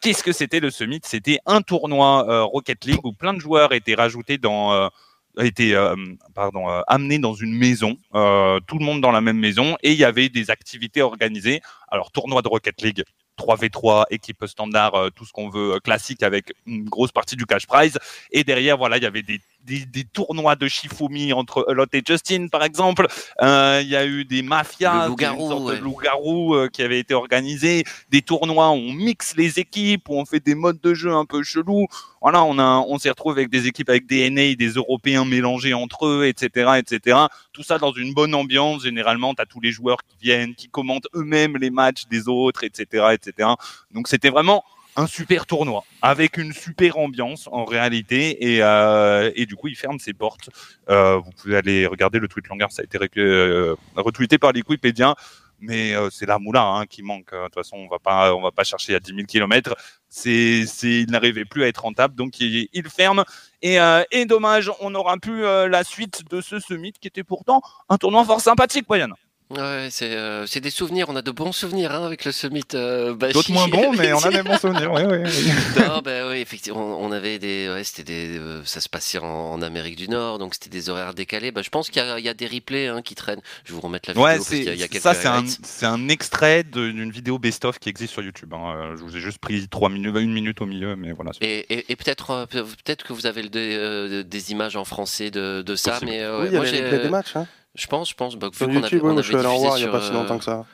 qu'est-ce que c'était le Summit? C'était un tournoi Rocket League où plein de joueurs étaient rajoutés dans a été euh, pardon, euh, amené dans une maison, euh, tout le monde dans la même maison, et il y avait des activités organisées. Alors, tournoi de Rocket League, 3v3, équipe standard, tout ce qu'on veut, classique avec une grosse partie du cash prize. Et derrière, voilà, il y avait des des, tournois de Shifumi entre Lot et Justin, par exemple. Euh, il y a eu des mafias, loup de loup-garou euh, qui avaient été organisés, des tournois où on mixe les équipes, où on fait des modes de jeu un peu chelous. Voilà, on, a, on s'est retrouvé avec des équipes avec des NA, des Européens mélangés entre eux, etc., etc. Tout ça dans une bonne ambiance. Généralement, tu as tous les joueurs qui viennent, qui commentent eux-mêmes les matchs des autres, etc., etc. Donc c'était vraiment un super tournoi avec une super ambiance en réalité et, euh, et du coup il ferme ses portes. Euh, vous pouvez aller regarder le tweet longueur, ça a été euh, retweeté par les Wikipédiens, mais euh, c'est la moula hein, qui manque. De toute façon, on va pas on va pas chercher à 10 000 km. C'est il n'arrivait plus à être rentable, donc il, ferme. Et, et dommage, on n'aura plus la suite de ce summit qui était pourtant un tournoi fort sympathique, Boyan. Ouais, c'est euh, c'est des souvenirs. On a de bons souvenirs hein, avec le Summit. Euh, D'autres moins bons, mais [LAUGHS] on a des bons souvenirs. Oui, oui, non, ben oui, effectivement, on avait des. Des. Euh, ça se passait en, Amérique du Nord, donc c'était des horaires décalés. Bah, je pense qu'il y, y, a des replays hein, qui traînent. Je vais vous remettre la vidéo. Ouais, c'est y, y, a quelques ça, c'est un, c'est un extrait d'une vidéo best-of qui existe sur YouTube. Hein. Euh, je vous ai juste pris trois minutes, une minute au milieu, mais voilà. Et, et, et peut-être peut-être que vous avez le, des, des, images en français de, de ça, mais oui, il y avait des matchs. Je pense, je pense. Bah, vu qu'on avait, on avait je il n'y a pas si longtemps que ça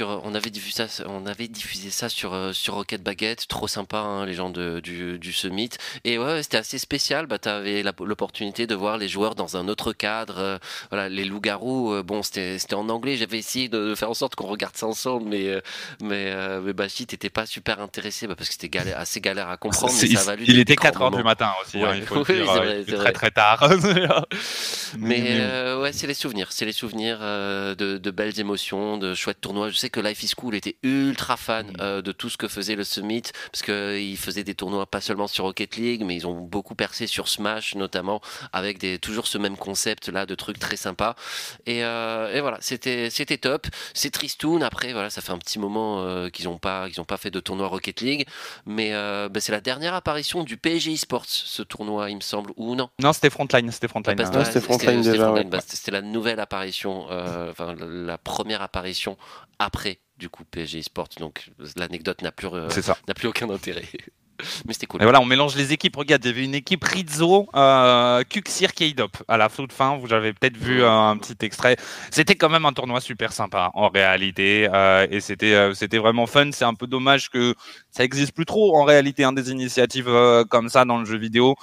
on avait diffusé ça, on avait diffusé ça sur euh, sur Rocket Baguette, trop sympa, hein, les gens de, du, du Summit. Et ouais, c'était assez spécial. Bah, avais l'opportunité de voir les joueurs dans un autre cadre. Euh, voilà, les loups-garous. Euh, bon, c'était c'était en anglais. J'avais essayé de, faire en sorte qu'on regarde ça ensemble, mais mais mais Bashi, t'étais pas super intéressé bah, parce que c'était galère, assez galère à comprendre. il était 4 heures du matin aussi. Hein, il faut [LAUGHS] oui, vrai, très très tard. [LAUGHS] mais ouais, c'est les souvenirs, c'est les souvenirs de, de belles émotions, de chouettes tournois je sais que Life is Cool était ultra fan mm. euh, de tout ce que faisait le Summit, parce qu'ils faisaient des tournois pas seulement sur Rocket League, mais ils ont beaucoup percé sur Smash notamment, avec des, toujours ce même concept là de trucs très sympas. Et, euh, et voilà, c'était c'était top. C'est tristoun. Après, voilà, ça fait un petit moment euh, qu'ils n'ont pas qu'ils ont pas fait de tournoi Rocket League, mais bah, c'est la dernière apparition du PSG Esports, ce tournoi, il me semble, ou non? Non, c'était Frontline, c'était Frontline. Ah, c'était Frontline déjà. C'était la nouvelle apparition, enfin la première apparition après du coup PSG Sport. Donc l'anecdote n'a plus, euh, [LAUGHS] n'a plus aucun intérêt. [LAUGHS] Mais c'était cool. Et voilà, on mélange les équipes. Regarde, il y avait une équipe Rizzo, euh, Kuxir K-Dop à la toute fin. Vous avez peut-être vu euh, un petit extrait. C'était quand même un tournoi super sympa en réalité. Euh, et c'était euh, c'était vraiment fun. C'est un peu dommage que ça existe plus trop en réalité, hein, des initiatives comme ça dans le jeu vidéo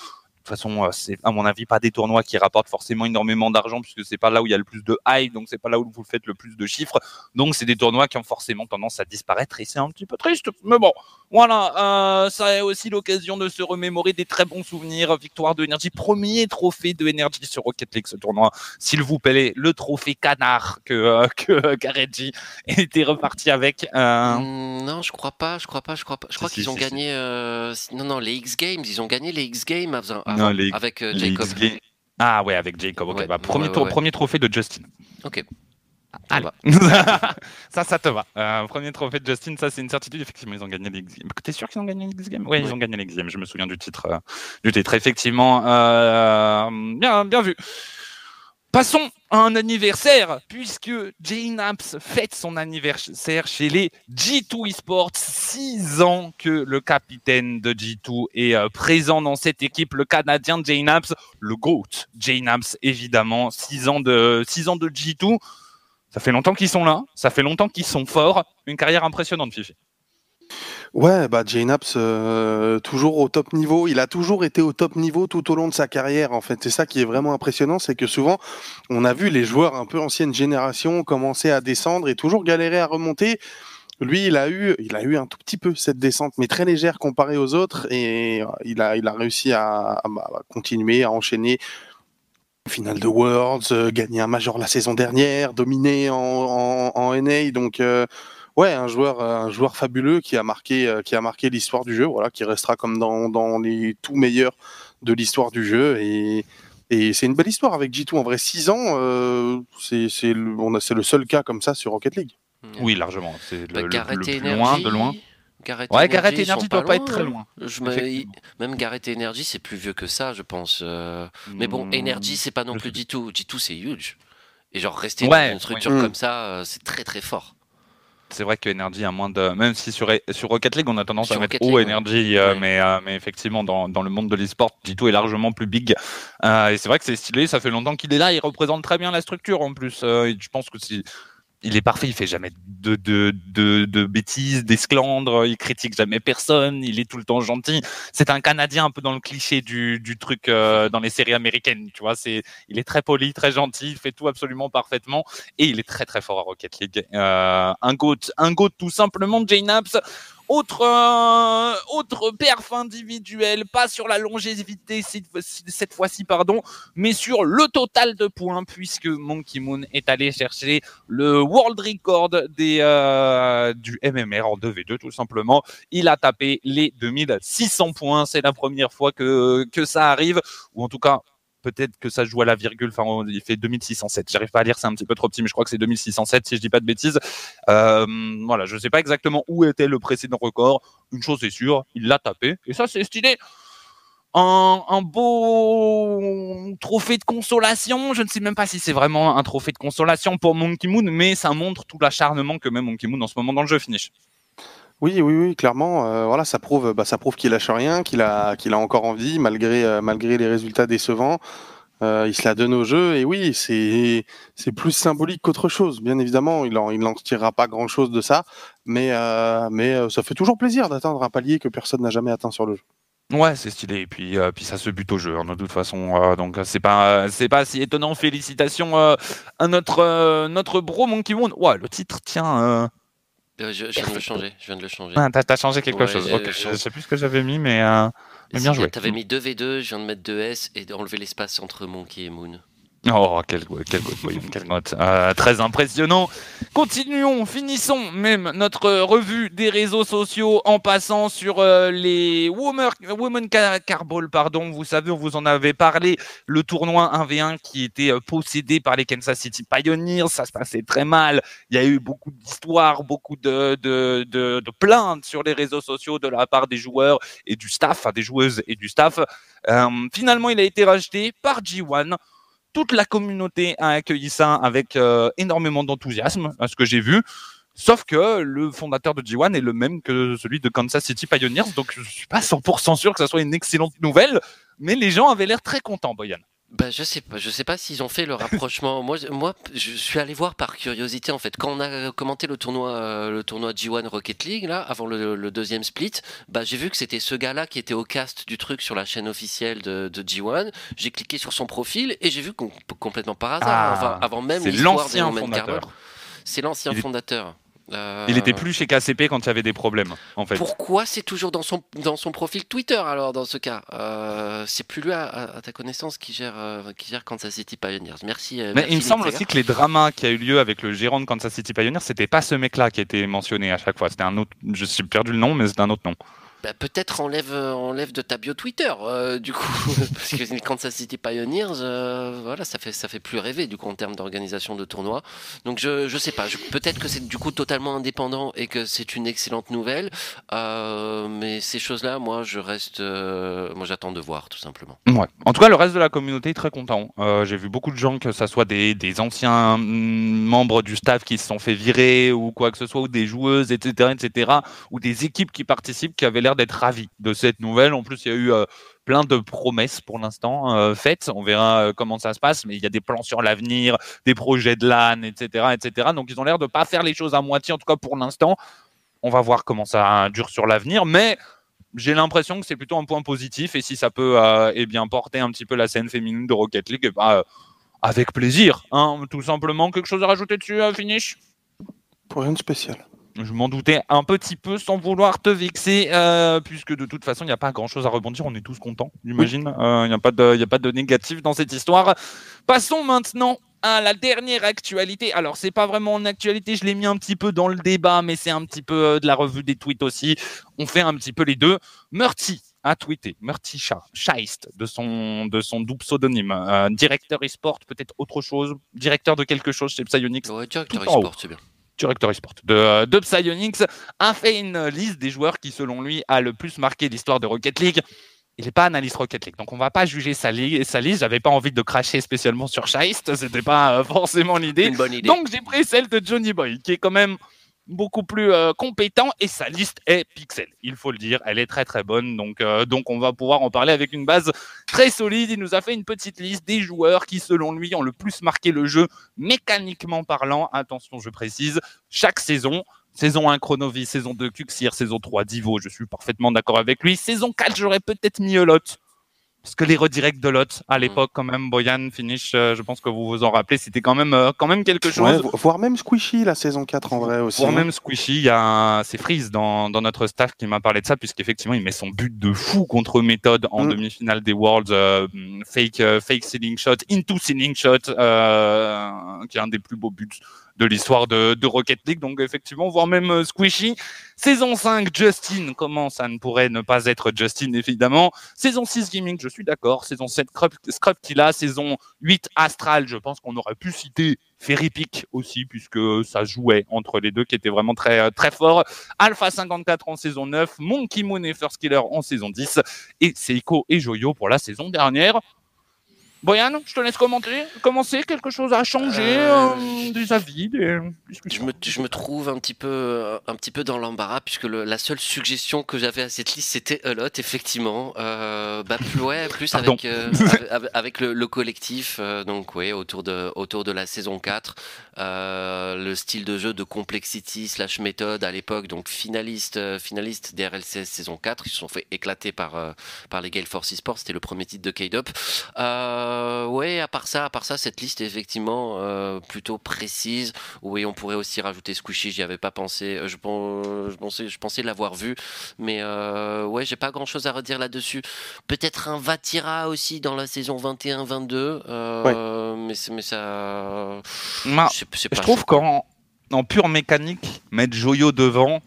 toute façon, euh, c'est à mon avis pas des tournois qui rapportent forcément énormément d'argent puisque c'est pas là où il y a le plus de hype, donc c'est pas là où vous faites le plus de chiffres. Donc c'est des tournois qui ont forcément tendance à disparaître et c'est un petit peu triste. Mais bon, voilà, euh, ça est aussi l'occasion de se remémorer des très bons souvenirs. Victoire de Energy, premier trophée de Energy sur Rocket League ce tournoi. S'il vous plaît, le trophée canard que euh, [LAUGHS] que Gareji était reparti avec. Euh... Mm, non, je crois pas, je crois pas, je crois pas. Je crois qu'ils ont gagné. Euh, non, non, les X Games, ils ont gagné les X Games avant, avec euh, Jacob. Ah ouais, avec Jacob. Ok, bah, premier, premier trophée de Justin. Ok. Allez. [LAUGHS] ça, ça te va. Euh, premier trophée de Justin, ça c'est une certitude. Effectivement, ils ont gagné les X Games. T'es sûr qu'ils ont gagné les X Games Oui, ils ont gagné les X Games. Je me souviens du titre. Euh, du titre. Effectivement, euh, bien, bien vu. Passons à un anniversaire, puisque Jane Apps fête son anniversaire chez les G2 Esports. Six ans que le capitaine de G2 est euh, présent dans cette équipe, le Canadien Jane Apps, le GOAT Jane Apps, évidemment. Six ans de, six ans de G2. Ça fait longtemps qu'ils sont là, ça fait longtemps qu'ils sont forts. Une carrière impressionnante, Fifi. Ouais, bah Jay Naps, euh, toujours au top niveau. Il a toujours été au top niveau tout au long de sa carrière. En fait, c'est ça qui est vraiment impressionnant, c'est que souvent, on a vu les joueurs un peu ancienne génération commencer à descendre et toujours galérer à remonter. Lui, il a eu, il a eu un tout petit peu cette descente, mais très légère comparée aux autres, et il a, il a réussi à, bah, continuer, à enchaîner. Finale de Worlds, euh, gagner un major la saison dernière, dominer en, en, en NA, donc. Euh, ouais, un joueur, un joueur fabuleux qui a marqué, euh, qui a marqué l'histoire du jeu. Voilà, qui restera comme dans, dans les tout meilleurs de l'histoire du jeu. Et, et c'est une belle histoire avec G2. En vrai, 6 ans, euh, c'est c'est le, on a- c'est le seul cas comme ça sur Rocket League. Oui, largement. C'est Bah, le, plus loin, de loin. Garrett Ouais, Energy, Garrett sont Energy doit pas être très hein. loin. Je me-. Même Garrett Energy, c'est plus vieux que ça, je pense. euh. Mais bon, Energy, c'est pas non plus sais G2. G2, c'est huge. Et genre, rester Ouais, dans une structure ouais. comme ça, euh, c'est très très fort. C'est vrai que Energy a moins de. Même si sur, sur Rocket League, on a tendance Sur à mettre Rocket haut. Energy, euh, mais, euh, mais effectivement, dans, dans le monde de l'esport, G2 est largement plus big. Euh, et c'est vrai que c'est stylé, ça fait longtemps qu'il est là, il représente très bien la structure en plus. Euh, et je pense que si. Il est parfait, il fait jamais de, de, de, de bêtises, d'esclandres, il critique jamais personne, il est tout le temps gentil. C'est un Canadien un peu dans le cliché du, du truc euh, dans les séries américaines, tu vois. C'est, il est très poli, très gentil, il fait tout absolument parfaitement et il est très très fort à Rocket League. Euh, un goat, un goat tout simplement, Jay Naps. Autre, euh, autre perf individuel, pas sur la longévité cette, cette fois-ci, pardon, mais sur le total de points, puisque Monkey Moon est allé chercher le world record des, euh, du MMR en 2v2, tout simplement. Il a tapé les 2600 points. C'est la première fois que, que ça arrive, ou en tout cas, peut-être que ça joue à la virgule. Enfin, il fait 2607. J'arrive pas à lire, c'est un petit peu trop petit, mais je crois que c'est 2607 si je dis pas de bêtises. Euh, voilà, je sais pas exactement où était le précédent record. Une chose est sûre, il l'a tapé, et ça c'est stylé. Un, un beau trophée de consolation. Je ne sais même pas si c'est vraiment un trophée de consolation pour Monkey Moon, mais ça montre tout l'acharnement que met Monkey Moon en ce moment dans le jeu finish. Oui, oui, oui, clairement. euh, voilà, ça prouve, bah, ça prouve qu'il lâche rien, qu'il a, qu'il a encore envie malgré, euh, malgré les résultats décevants. Euh, il se la donne au jeu et oui, c'est, c'est plus symbolique qu'autre chose. Bien évidemment, il en, il n'en tirera pas grand chose de ça, mais, mais ça fait toujours plaisir d'atteindre un palier que personne n'a jamais atteint sur le jeu. Ouais, c'est stylé. Et puis, puis ça se bute au jeu, hein, de toute façon. donc, c'est pas, c'est pas si étonnant. Félicitations à notre, notre bro Monkey Moon. Ouais, le titre, tiens. Euh, je, je viens de le changer. Je viens de le changer. ah, t'as, t'as changé quelque Ouais, chose. j'ai- Ok, j'ai- je sais plus ce que j'avais mis, mais, euh, mais bien joué. T'avais mis 2v2, je viens de mettre 2S et d'enlever l'espace entre Monkey et Moon. Oh, quel, quel, quel, note. Euh, très impressionnant. Continuons, finissons même notre revue des réseaux sociaux en passant sur euh, les Women, Women Car Car Ball, pardon. Vous savez, on vous en avait parlé, le tournoi 1v1 qui était euh, possédé par les Kansas City Pioneers. Ça se passait très mal. Il y a eu beaucoup d'histoires, beaucoup de, de, de, de plaintes sur les réseaux sociaux de la part des joueurs et du staff, enfin, des joueuses et du staff. Euh, finalement, il a été racheté par G1 toute la communauté a accueilli ça avec euh, énormément d'enthousiasme, à ce que j'ai vu. Sauf que le fondateur de G1 est le même que celui de Kansas City Pioneers, donc je suis pas 100% sûr que ça soit une excellente nouvelle, mais les gens avaient l'air très contents, Boyan. Bah, je sais pas, je sais pas s'ils ont fait le rapprochement. moi, je- moi, je suis allé voir par curiosité en fait. Quand on a commenté le tournoi, euh, le tournoi G1 Rocket League là, avant le, le deuxième split, bah j'ai vu que c'était ce gars-là qui était au cast du truc sur la chaîne officielle de, de G1. J'ai cliqué sur son profil et j'ai vu com- complètement par hasard, Ah, enfin, avant même C'est l'histoire des l'ancien Women Carbone. fondateur. C'est l'ancien fondateur. Euh, Il était plus chez KCP quand il y avait des problèmes, en fait. Pourquoi c'est toujours dans son, dans son profil Twitter alors dans ce cas? Euh, C'est plus lui à, ta connaissance qui gère, euh, qui gère Kansas City Pioneers. Merci. Mais merci, il me semble aussi que les dramas qui a eu lieu avec le gérant de Kansas City Pioneers, c'était pas ce mec-là qui était mentionné à chaque fois. C'était un autre. Je suis perdu le nom, mais c'était un autre nom. Bah, peut-être enlève, euh, enlève de ta bio Twitter, euh, du coup, [LAUGHS] parce que Kansas City Pioneers, euh, voilà, ça fait, ça fait plus rêver, du coup, en termes d'organisation de tournoi. Donc, je, je sais pas, peut-être que c'est du coup totalement indépendant et que c'est une excellente nouvelle, euh, mais ces choses-là, moi, je reste, moi, j'attends de voir, tout simplement. Ouais. En tout cas, le reste de la communauté est très content. J'ai vu beaucoup de gens, que ça soit des, des anciens mm, membres du staff qui se sont fait virer ou quoi que ce soit, ou des joueuses, etc., etc., ou des équipes qui participent qui avaient l'air d'être ravis de cette nouvelle. En plus, il y a eu euh, plein de promesses pour l'instant euh, faites. On verra euh, comment ça se passe, mais il y a des plans sur l'avenir, des projets de LAN, etc., etc. Donc, ils ont l'air de pas faire les choses à moitié, en tout cas pour l'instant. On va voir comment ça dure sur l'avenir, mais j'ai l'impression que c'est plutôt un point positif et si ça peut eh bien porter un petit peu la scène féminine de Rocket League, eh ben, avec plaisir. Hein, tout simplement, quelque chose à rajouter dessus, Finish? Pour rien de spécial. Je m'en doutais un petit peu sans vouloir te vexer, euh, puisque de toute façon, il n'y a pas grand-chose à rebondir. On est tous contents, j'imagine. Il n'y a, pas de, a pas de négatif dans cette histoire. Passons maintenant à la dernière actualité. Alors, c'est pas vraiment en actualité, je l'ai mis un petit peu dans le débat, mais c'est un petit peu euh, de la revue des tweets aussi. On fait un petit peu les deux. Murty a tweeté, Murty Scheist, de son, de son double pseudonyme, euh, directeur e-sport, peut-être autre chose, directeur de quelque chose chez Psyonix. Ouais, directeur e-sport, c'est bien directeur e-sport de, de Psyonix, a fait une liste des joueurs qui, selon lui, a le plus marqué l'histoire de Rocket League il n'est pas analyste Rocket League, donc on va pas juger sa, li sa liste. J'avais pas envie de cracher spécialement sur Scheist, c'était pas euh, forcément l'idée. Donc j'ai pris celle de Johnny Boy, qui est quand même beaucoup plus euh, compétent et sa liste est pixel. Il faut le dire, elle est très très bonne. Donc euh, donc on va pouvoir en parler avec une base très solide. Il nous a fait une petite liste des joueurs qui selon lui ont le plus marqué le jeu mécaniquement parlant. Attention, je précise, chaque saison. Saison 1, Chronovis. Saison 2, Cuxir. Saison 3, Divo. Je suis parfaitement d'accord avec lui. Saison 4, j'aurais peut-être mis Lot. Parce que les redirects de Lot, à mm. l'époque, quand même, Boyan, Finish, euh, je pense que vous vous en rappelez, c'était quand même, euh, quand même quelque chose. voire même Squishy, la saison 4, en vrai aussi. Voire même Squishy, il y a, c'est Freeze dans, dans notre staff qui m'a parlé de ça, puisqu'effectivement, il met son but de fou contre méthode en mm. demi-finale des Worlds, euh, fake, fake ceiling shot, into ceiling shot, qui est un des plus beaux buts de l'histoire de, Rocket League. Donc effectivement, voire même euh, Squishy. Saison 5, Justin. Comment ça ne pourrait ne pas être Justin, évidemment. Saison 6, Gaming, je suis d'accord. Saison 7, Scrub a Saison 8, Astral. Je pense qu'on aurait pu citer Ferry Peak aussi, puisque ça jouait entre les deux, qui était vraiment très, euh, très fort. Alpha 54 en saison 9, Monkey Moon et First Killer en saison 10, et Seiko et Joyo pour la saison dernière. Boyan, je te laisse commenter. Commencer, quelque chose a changé, euh, euh, des avis, des je me, je me, trouve un petit peu, euh, un petit peu dans l'embarras puisque le, la seule suggestion que j'avais à cette liste c'était Elot, effectivement. Euh, bah, [LAUGHS] ouais, plus [LAUGHS] avec, avec, le, le collectif, donc ouais, autour de, autour de la saison 4. le style de jeu de Complexity slash méthode à l'époque, donc finaliste, finaliste des RLCS saison 4. Ils se sont fait éclater par, par les Gale Force Esports. C'était le premier titre de K-Dop. Euh, euh, ouais, à part ça, à part ça, cette liste est effectivement euh, plutôt précise. Oui, on pourrait aussi rajouter Squishy. J'y avais pas pensé. Euh, je, je pensais, je pensais l'avoir vu, mais euh, ouais, j'ai pas grand chose à redire là-dessus. Peut-être un Vatira aussi dans la saison 21-22, euh, mais, mais ça. je trouve qu'en en pure mécanique, mettre Joyo devant,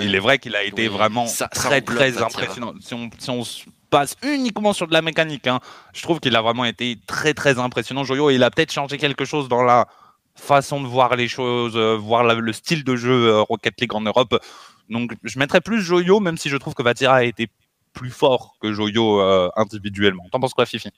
il est vrai qu'il a été vraiment très très impressionnant. Si on, si on, passe uniquement sur de la mécanique. Hein. Je trouve qu'il a vraiment été très très impressionnant, Joyo. Il a peut-être changé quelque chose dans la façon de voir les choses, euh, voir le style de jeu euh, Rocket League en Europe. Donc je mettrais plus Joyo, même si je trouve que Vatira a été plus fort que Joyo euh, individuellement. T'en penses quoi, Fifi?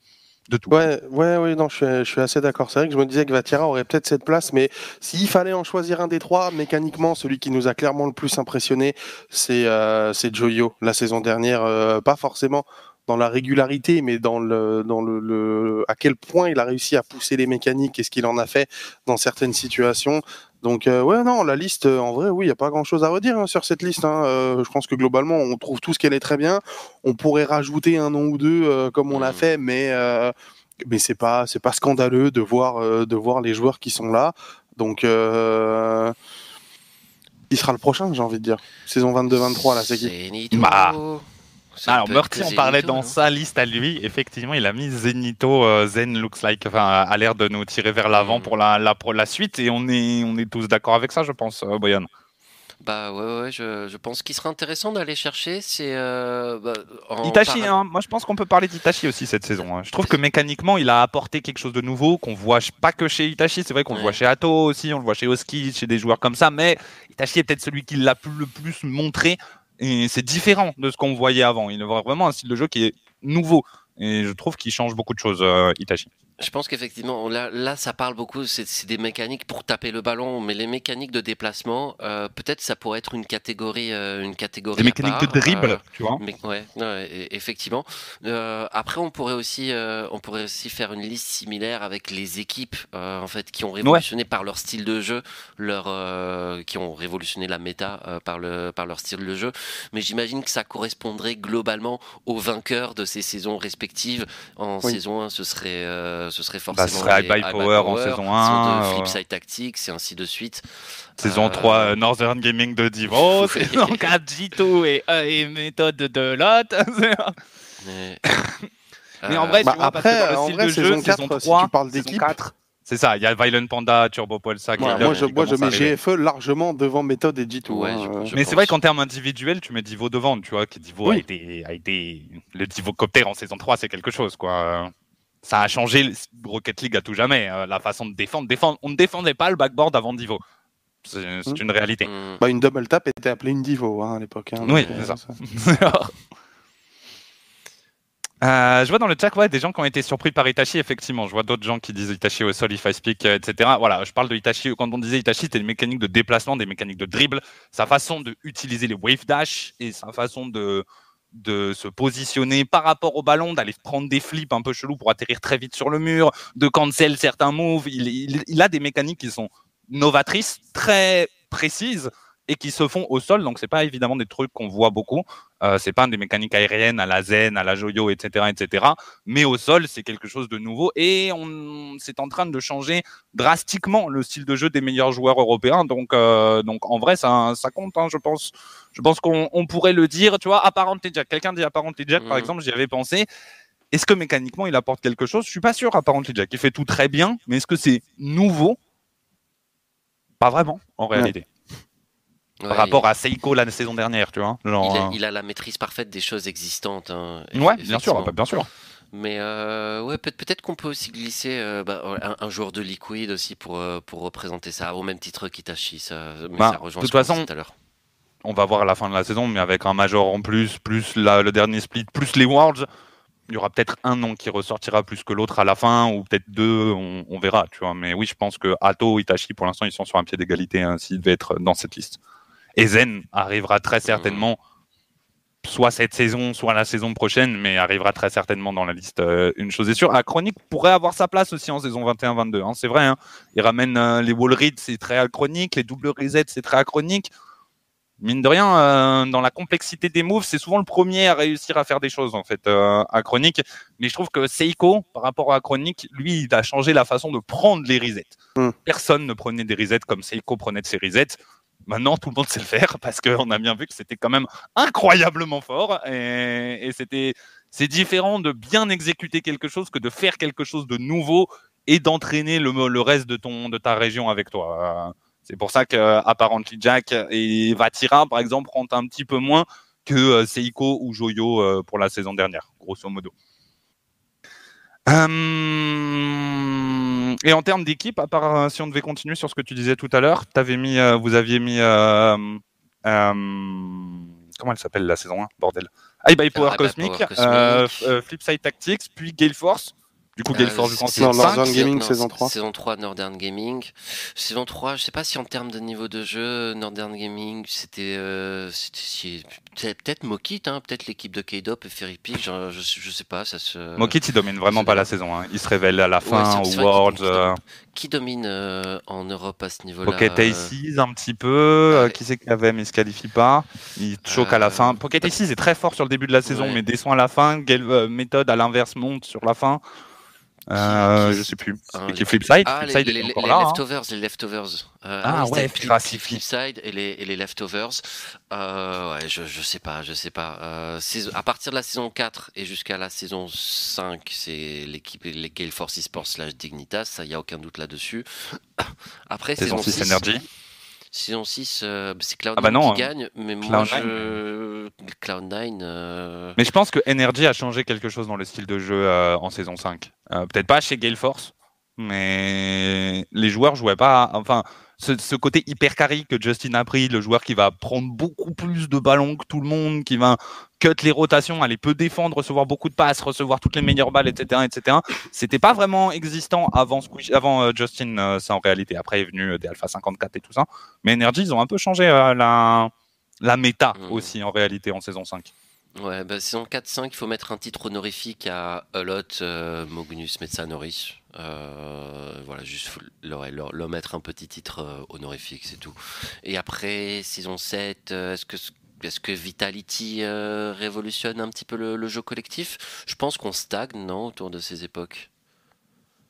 De tout. Ouais, ouais, ouais, non, je suis, je suis assez d'accord. C'est vrai que je me disais que Vatira aurait peut-être cette place, mais s'il fallait en choisir un des trois, mécaniquement, celui qui nous a clairement le plus impressionné, c'est euh, Joyo la saison dernière. Euh, pas forcément dans la régularité, mais dans le, dans le, le, à quel point il a réussi à pousser les mécaniques et ce qu'il en a fait dans certaines situations. Donc euh, ouais non la liste en vrai oui il y a pas grand chose à redire hein, sur cette liste. Hein. Euh, je pense que globalement on trouve tout ce qu'elle est très bien. On pourrait rajouter un nom ou deux euh, comme on l'a mmh. fait mais mais c'est pas c'est pas scandaleux de voir de voir les joueurs qui sont là. Donc il sera le prochain j'ai envie de dire. Saison 22-23 là c'est qui? Bah. Alors, Murty, on parlait dans sa liste à lui. Effectivement, il a mis Zenito. Euh, Zen looks like, enfin, a l'air de nous tirer vers l'avant mm. pour la, la, pour la suite. Et on est, on est tous d'accord avec ça, je pense, euh, Boyan. Bah ouais, ouais je, je, pense qu'il serait intéressant d'aller chercher. C'est euh, bah, Itachi. Hein. moi, je pense qu'on peut parler d'Itachi aussi cette saison. Hein. Je trouve que mécaniquement, il a apporté quelque chose de nouveau qu'on voit pas que chez Itachi. C'est vrai qu'on le voit chez Ato aussi, on le voit chez Oski, chez des joueurs comme ça. Mais Itachi est peut-être celui qui l'a le plus montré et c'est différent de ce qu'on voyait avant. Il a vraiment un style de jeu qui est nouveau. Et je trouve qu'il change beaucoup de choses, euh, Itachi. Je pense qu'effectivement, là, là, ça parle beaucoup. C'est des mécaniques pour taper le ballon, mais les mécaniques de déplacement, euh, peut-être ça pourrait être une catégorie, euh, une catégorie. Des mécaniques de dribble, euh, tu vois. Mais, ouais, ouais, effectivement. Euh, après, on pourrait aussi, euh, on pourrait aussi faire une liste similaire avec les équipes, euh, en fait, qui ont révolutionné par leur style de jeu, leur, euh, qui ont révolutionné la méta euh, par le, par leur style de jeu. Mais j'imagine que ça correspondrait globalement aux vainqueurs de ces saisons respectives. En Oui. saison 1, ce serait, euh, ce serait Bah, forcément ce serait High Power en saison 1, de euh, Flipside Tactics et ainsi de suite. Saison Euh, 3, euh, Northern Gaming de Divo. Saison 4, G2 et, euh, et méthode de Lot. [LAUGHS] Mais, Mais en Euh, vrai, Bah, tu vois, parce après, que dans le en style vrai, de saison jeu, 4, saison si 3, tu parles d'équipe. 4, C'est ça, il y a Violent Panda, Turbo Polsa qui moi, je, moi, je mets. GFE largement devant méthode et G2. Ouais, hein, je- euh. je- Mais c'est vrai qu'en termes individuels, tu mets Divo devant, tu vois, que Divo a, Oui. été, a été. Le Divo Copter en saison 3, c'est quelque chose, quoi. Ça a changé le Rocket League à tout jamais. euh, La façon de défendre. défendre. On ne défendait pas le backboard avant Divo. C'est c'est Mm. une réalité. hmm. Bah, une double tap était appelée une Divo hein, à l'époque. hein, Oui, c'est ça. [LAUGHS] Euh, je vois dans le chat ouais, des gens qui ont été surpris par Itachi, effectivement. Je vois d'autres gens qui disent Itachi au sol, if I speak, euh, etc. Voilà, je parle de Itachi. Quand on disait Itachi, c'était des mécaniques de déplacement, des mécaniques de dribble, sa façon d'utiliser les wave dash et sa façon de, de se positionner par rapport au ballon, d'aller prendre des flips un peu chelous pour atterrir très vite sur le mur, de cancel certains moves. Il, il- il a des mécaniques qui sont novatrices, très précises et qui se font au sol. Donc, c'est pas évidemment des trucs qu'on voit beaucoup. Euh, c'est pas des mécaniques aériennes à la zen, à la joyo, etc., etc. Mais au sol, c'est quelque chose de nouveau et on, c'est en train de changer drastiquement le style de jeu des meilleurs joueurs européens. Donc, euh, donc en vrai, ça, ça compte, hein, je pense. Je pense qu'on on pourrait le dire. Tu vois, Apparently Jack. Quelqu'un dit Apparently Jack, par Mhm. exemple, j'y avais pensé. Est-ce que mécaniquement, il apporte quelque chose? Je suis pas sûr. Apparently Jack, il fait tout très bien, mais est-ce que c'est nouveau? Pas vraiment, en réalité. Ouais, Par rapport à Seiko la saison dernière, tu vois. Genre, il, a, il a la maîtrise parfaite des choses existantes. hein, Ouais, bien sûr, effectivement. bien sûr. Mais euh, ouais, peut- peut-être qu'on peut aussi glisser euh, bah, un, un joueur de Liquid aussi pour, euh, pour représenter ça, au même titre qu'Itachi. Ça, mais Bah, ça rejoint de toute façon, tout à l'heure. on va voir à la fin de la saison, mais avec un major en plus, plus la- le dernier split, plus les Worlds, il y aura peut-être un nom qui ressortira plus que l'autre à la fin, ou peut-être deux, on, on verra, tu vois. Mais oui, je pense que Atto, Itachi, pour l'instant, ils sont sur un pied d'égalité hein, s'ils devaient être dans cette liste. Et Zen arrivera très certainement, soit cette saison, soit la saison prochaine, mais arrivera très certainement dans la liste. Euh, une chose est sûre, la chronique pourrait avoir sa place aussi en saison 21-22. hein, c'est vrai, hein. il ramène euh, les wall reads, c'est très achronique, les double resets, c'est très achronique mine de rien, euh, dans la complexité des moves, c'est souvent le premier à réussir à faire des choses en fait euh, à Chronique. Mais je trouve que Seiko, par rapport à Chronique, lui, il a changé la façon de prendre les resets. Mm. Personne ne prenait des resets comme Seiko prenait de ses resets. Maintenant, tout le monde sait le faire [LAUGHS] parce qu'on a bien vu que c'était quand même incroyablement fort et, c'était c'est différent de bien exécuter quelque chose que de faire quelque chose de nouveau et d'entraîner le, reste de ton de ta région avec toi. C'est pour ça que Apparently Jack et Vatira, par exemple, rentrent un petit peu moins que euh, Seiko ou Joyo euh, pour la saison dernière, grosso modo. Euh, et en termes d'équipe, à part euh, si on devait continuer sur ce que tu disais tout à l'heure, t'avais mis, euh, vous aviez mis, euh, comment elle s'appelle la saison 1, bordel, High by Power High by Cosmic, Power Cosmic. Flipside Tactics, puis Gale Force. Du coup, Gale Euh, Northern. Gaming, saison c'est- 3. Saison 3, Northern Gaming. Saison 3, je sais pas si en termes de niveau de jeu, Northern Gaming, c'était euh, peut-être Mokit, hein, peut-être l'équipe de K-Dop et Ferry Peak, je, je, je sais pas, ça se... Mokit, il domine vraiment pas la saison. hein. Il se révèle à la fin, Worlds. qu'il euh, Qui domine euh, en Europe à ce niveau-là Pocket Aces un petit peu. euh, qui c'est qu'il y avait, mais il se qualifie pas. Il choque à la fin. Pocket Aces est très fort sur le début de la saison, Ouais. mais descend à la fin. Gale, euh, méthode à l'inverse monte sur la fin. Euh, je sais plus. Ah, qui les- Flipside, Ah, les, Flipside les, là. hein. leftovers, les leftovers. Euh, Ah ouais, Flip- Flip- Flipside et les, et les leftovers. Euh, ouais, je, je sais pas, je sais pas. Saison- à partir de la saison 4 et jusqu'à la saison 5, c'est l'équipe, les Gale Force Esports slash Dignitas, ça y a aucun doute là-dessus. [COUGHS] Après, Saison 6 Energy. Saison 6, euh, c'est Cloud9 Ah bah non, qui hein. gagne, mais moi, Cloud9. je... Cloud9... euh, Mais je pense que Energy a changé quelque chose dans le style de jeu euh, en saison 5. Euh, Peut-être pas chez Gale Force, mais les joueurs jouaient pas. Enfin, ce, côté hyper carry que Justin a pris, le joueur qui va prendre beaucoup plus de ballons que tout le monde, qui va cut les rotations, aller peu défendre, recevoir beaucoup de passes, recevoir toutes les meilleures balles, etc., etc. C'était pas vraiment existant avant, avant euh, Justin, euh, ça en réalité. Après est venu des Alpha 54 et tout ça. Mais Energy, ils ont un peu changé la, la méta mmh. aussi en réalité en saison 5. Ouais, bah, saison 4-5, il faut mettre un titre honorifique à Alot, euh, Mognus, Metsanori. Euh, voilà, juste leur, leur, mettre un petit titre euh, honorifique, c'est tout. Et après, saison 7, euh, est-ce que, Vitality révolutionne un petit peu le, jeu collectif? Je pense qu'on stagne, non, autour de ces époques?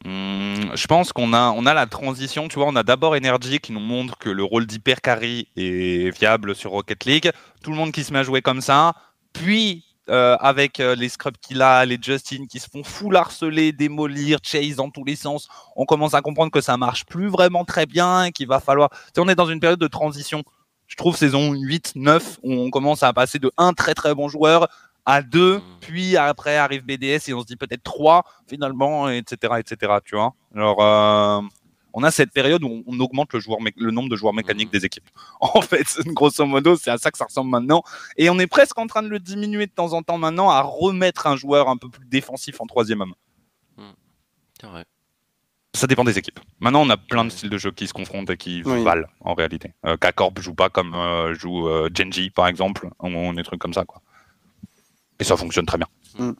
Hmm, je pense qu'on a, on a la transition, tu vois, on a d'abord Energy qui nous montre que le rôle d'hyper carry est viable sur Rocket League, tout le monde qui se met à jouer comme ça, puis euh, avec euh, les scrubs qu'il a, les Justin qui se font full harceler, démolir, chase dans tous les sens, on commence à comprendre que ça marche plus vraiment très bien et qu'il va falloir. Tu on est dans une période de transition. Je trouve saison 8, 9, où on commence à passer de un très très bon joueur à deux, mmh. puis après arrive BDS et on se dit peut-être trois finalement, etc., etc. Tu vois. Alors, euh, on a cette période où on augmente le, joueur, le nombre de joueurs mécaniques des équipes. [LAUGHS] En fait, [LAUGHS] grosso modo, c'est à ça que ça ressemble maintenant. Et on est presque en train de le diminuer de temps en temps maintenant à remettre un joueur un peu plus défensif en troisième homme. Hmm. Ça dépend des équipes. Maintenant, on a plein de styles de jeu qui se confrontent et qui valent en réalité. Euh, K-Corp joue pas comme euh, joue euh, Genji, par exemple. On, des trucs comme ça. Quoi. Et ça fonctionne très bien. Hmm.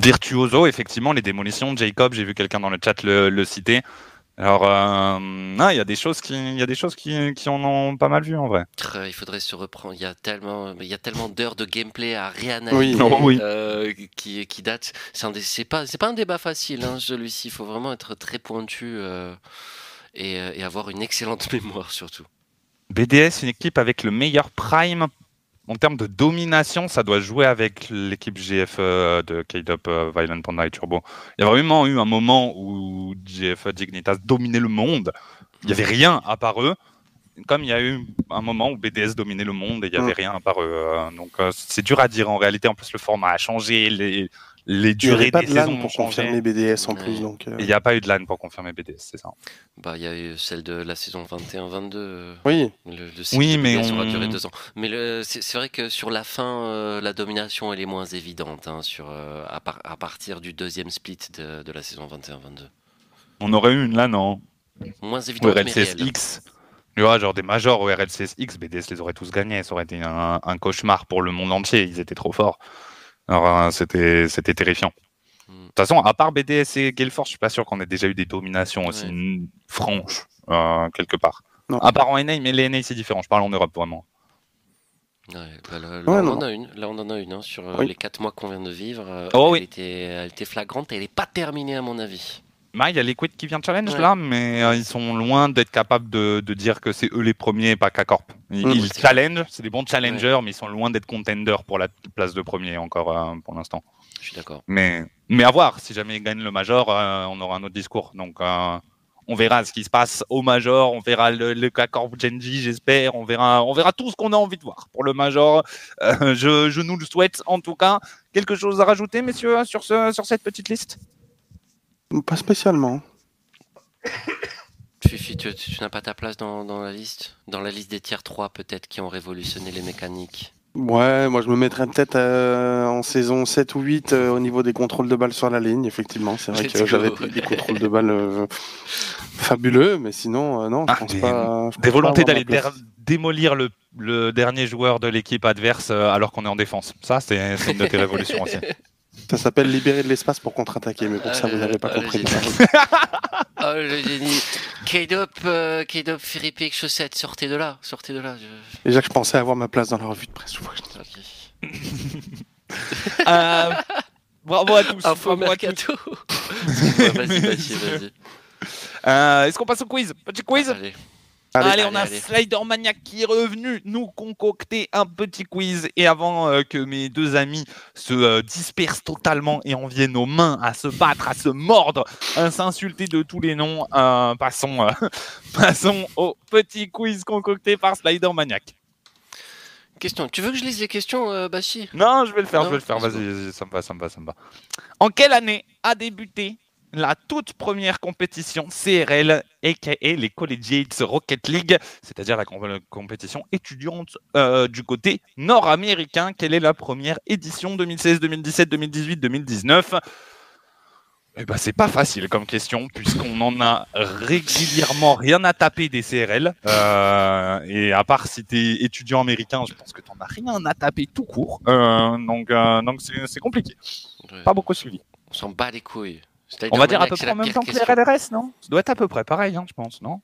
Virtuoso, effectivement, les démolitions. Jacob, j'ai vu quelqu'un dans le chat le, citer. Alors, euh, il y a des choses qui, il y a des choses qui, qui, en ont pas mal vu en vrai. Il faudrait se reprendre. Il y a tellement, il y a tellement d'heures de gameplay à réanalyser oui. Euh, qui, qui datent. C'est pas, c'est pas un débat facile, hein, celui-ci. Il faut vraiment être très pointu euh, et, et, avoir une excellente [LAUGHS] mémoire surtout. BDS, une équipe avec le meilleur prime en termes de domination, ça doit jouer avec l'équipe GF euh, de K-Dop euh, Violent Panda et Turbo. Il y a vraiment eu un moment où GF Dignitas dominait le monde. Il n'y avait rien à part eux. Comme il y a eu un moment où BDS dominait le monde et il n'y avait rien à part eux. Euh, donc c'est dur à dire en réalité. En plus, le format a changé. Les, les durées des saisons pour confirmer BDS en plus. Donc, euh. Il n'y a pas eu de LAN pour confirmer BDS, c'est ça. Bah, il y a eu celle de la saison 21-22. Oui. Le, oui, mais on... aura duré deux ans. Mais c'est vrai que sur la fin, euh, la domination elle est moins évidente hein, sur, euh, à, à, partir du deuxième split de, de la saison 21-22. On aurait eu une LAN en moins évidente. RLCSX. Tu vois, genre des majors au RLCSX, BDS les aurait tous gagnés. Ça aurait été un, un cauchemar pour le monde entier. Ils étaient trop forts. Alors, hein, c'était, c'était terrifiant. Hmm. De toute façon, à part BDS et Galeforce, je suis pas sûr qu'on ait déjà eu des dominations aussi franches, euh, quelque part. Non. À part en NA, mais les NA, c'est différent. Je parle en Europe, vraiment. Ouais, bah là, on en a une. là, on en a une. Hein, sur euh, les 4 mois qu'on vient de vivre. Euh, oh, elle, était, elle était flagrante et elle n'est pas terminée, à mon avis. Bah, il y a Liquid qui vient challenge là, mais ils sont loin d'être capables de, de, dire que c'est eux les premiers et pas K-Corp. Ils, mmh. challenge, c'est des bons challengers, mais ils sont loin d'être contenders pour la place de premier encore pour l'instant. Je suis d'accord. Mais, mais à voir, si jamais ils gagnent le Major, on aura un autre discours. Donc on verra ce qui se passe au Major, on verra le, le K-Corp Genji, j'espère, on verra, on verra tout ce qu'on a envie de voir pour le Major. je, je, nous le souhaite en tout cas. Quelque chose à rajouter, messieurs, sur, ce, sur cette petite liste? Pas spécialement. [COUGHS] Fifi, tu, n'as pas ta place dans, la liste? Dans la liste des tiers 3 peut-être qui ont révolutionné les mécaniques? Ouais, moi je me mettrais peut-être euh, en saison 7 ou 8 euh, au niveau des contrôles de balles sur la ligne, effectivement. C'est vrai que j'avais des contrôles de balles euh, fabuleux, mais sinon, non, je ah, pense pas. des volontés d'aller démolir le, le, dernier joueur de l'équipe adverse alors qu'on est en défense. Ça, c'est une de tes révolutions aussi. [LAUGHS] Ça s'appelle libérer de l'espace pour contre-attaquer, mais pour ça, vous n'avez pas ah, compris. [LAUGHS] oh, le génie. K-Dop, euh, K-Dop, sortez de là, sortez de là. Déjà que je pensais avoir ma place dans la revue de presse. [LAUGHS] euh, bravo à tous. Info bravo mercato. [LAUGHS] vas-y, vas-y, vas-y. Euh, Est-ce qu'on passe au quiz? Petit quiz? Allez. Allez, on a Slider Maniac qui est revenu nous concocter un petit quiz. Et avant euh, que mes deux amis se euh, dispersent totalement et en viennent aux mains à se battre, à se mordre, à s'insulter de tous les noms, euh, passons, [LAUGHS] passons au petit quiz concocté par Slider Maniac. Question. Tu veux que je lise les questions, Bashi Non, je vais le faire, je vais le faire. Vas-y, ça me va, ça me va, ça me va. En quelle année a débuté la toute première compétition CRL, aka les Collegiates Rocket League, c'est-à-dire la com- compétition étudiante euh, du côté nord-américain. Quelle est la première édition 2016, 2017, 2018, 2019 eh ben, c'est pas facile comme question, puisqu'on en a régulièrement rien à taper des CRL. Euh, et à part si t'es étudiant américain, je pense que t'en as rien à taper tout court. Euh, donc, donc c'est c'est compliqué. Ouais. Pas beaucoup suivi. On s'en bat les couilles. On va dire à peu près en même temps que les. RLRS, non? Ça doit être à peu près pareil, hein, je pense, non?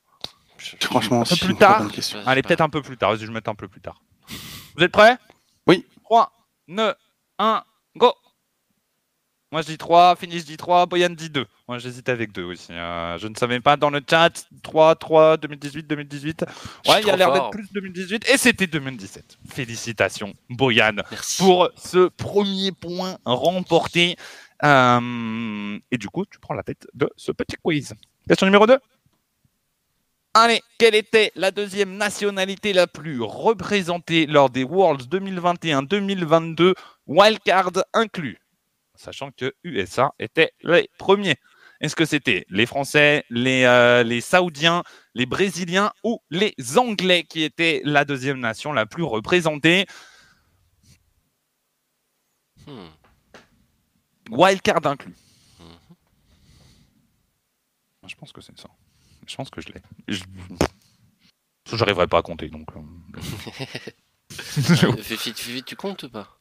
Je- Franchement, Un peu c'est plus tard. bonne question. je sais Allez, peut-être un peu plus tard. Vas-y, je vais mettre un peu plus tard. Vous êtes prêts? Oui. 3, 2, 1, go Moi, je dis 3, Finish dit 3, Boyan dit 2. Moi, j'hésite avec 2 aussi. euh, je ne savais pas dans le chat. 3, 3, 2018, 2018. Je suis Ouais, il y a l'air d'être plus 2018. Et c'était 2017. Félicitations, Boyan Merci. pour ce premier point remporté. Euh, et du coup, tu prends la tête de ce petit quiz. Question numéro 2. Allez, quelle était la deuxième nationalité la plus représentée lors des Worlds 2021-2022, wildcard inclus? Sachant que USA était les premiers. Est-ce que c'était les Français, les, euh, les Saoudiens, les Brésiliens ou les Anglais qui étaient la deuxième nation la plus représentée? Hmm. Wildcard inclus. Je pense que c'est ça. Je pense que je l'ai. Je... J'arriverai pas à compter, donc. euh, [LAUGHS] Euh, Fifi, tu comptes ou pas?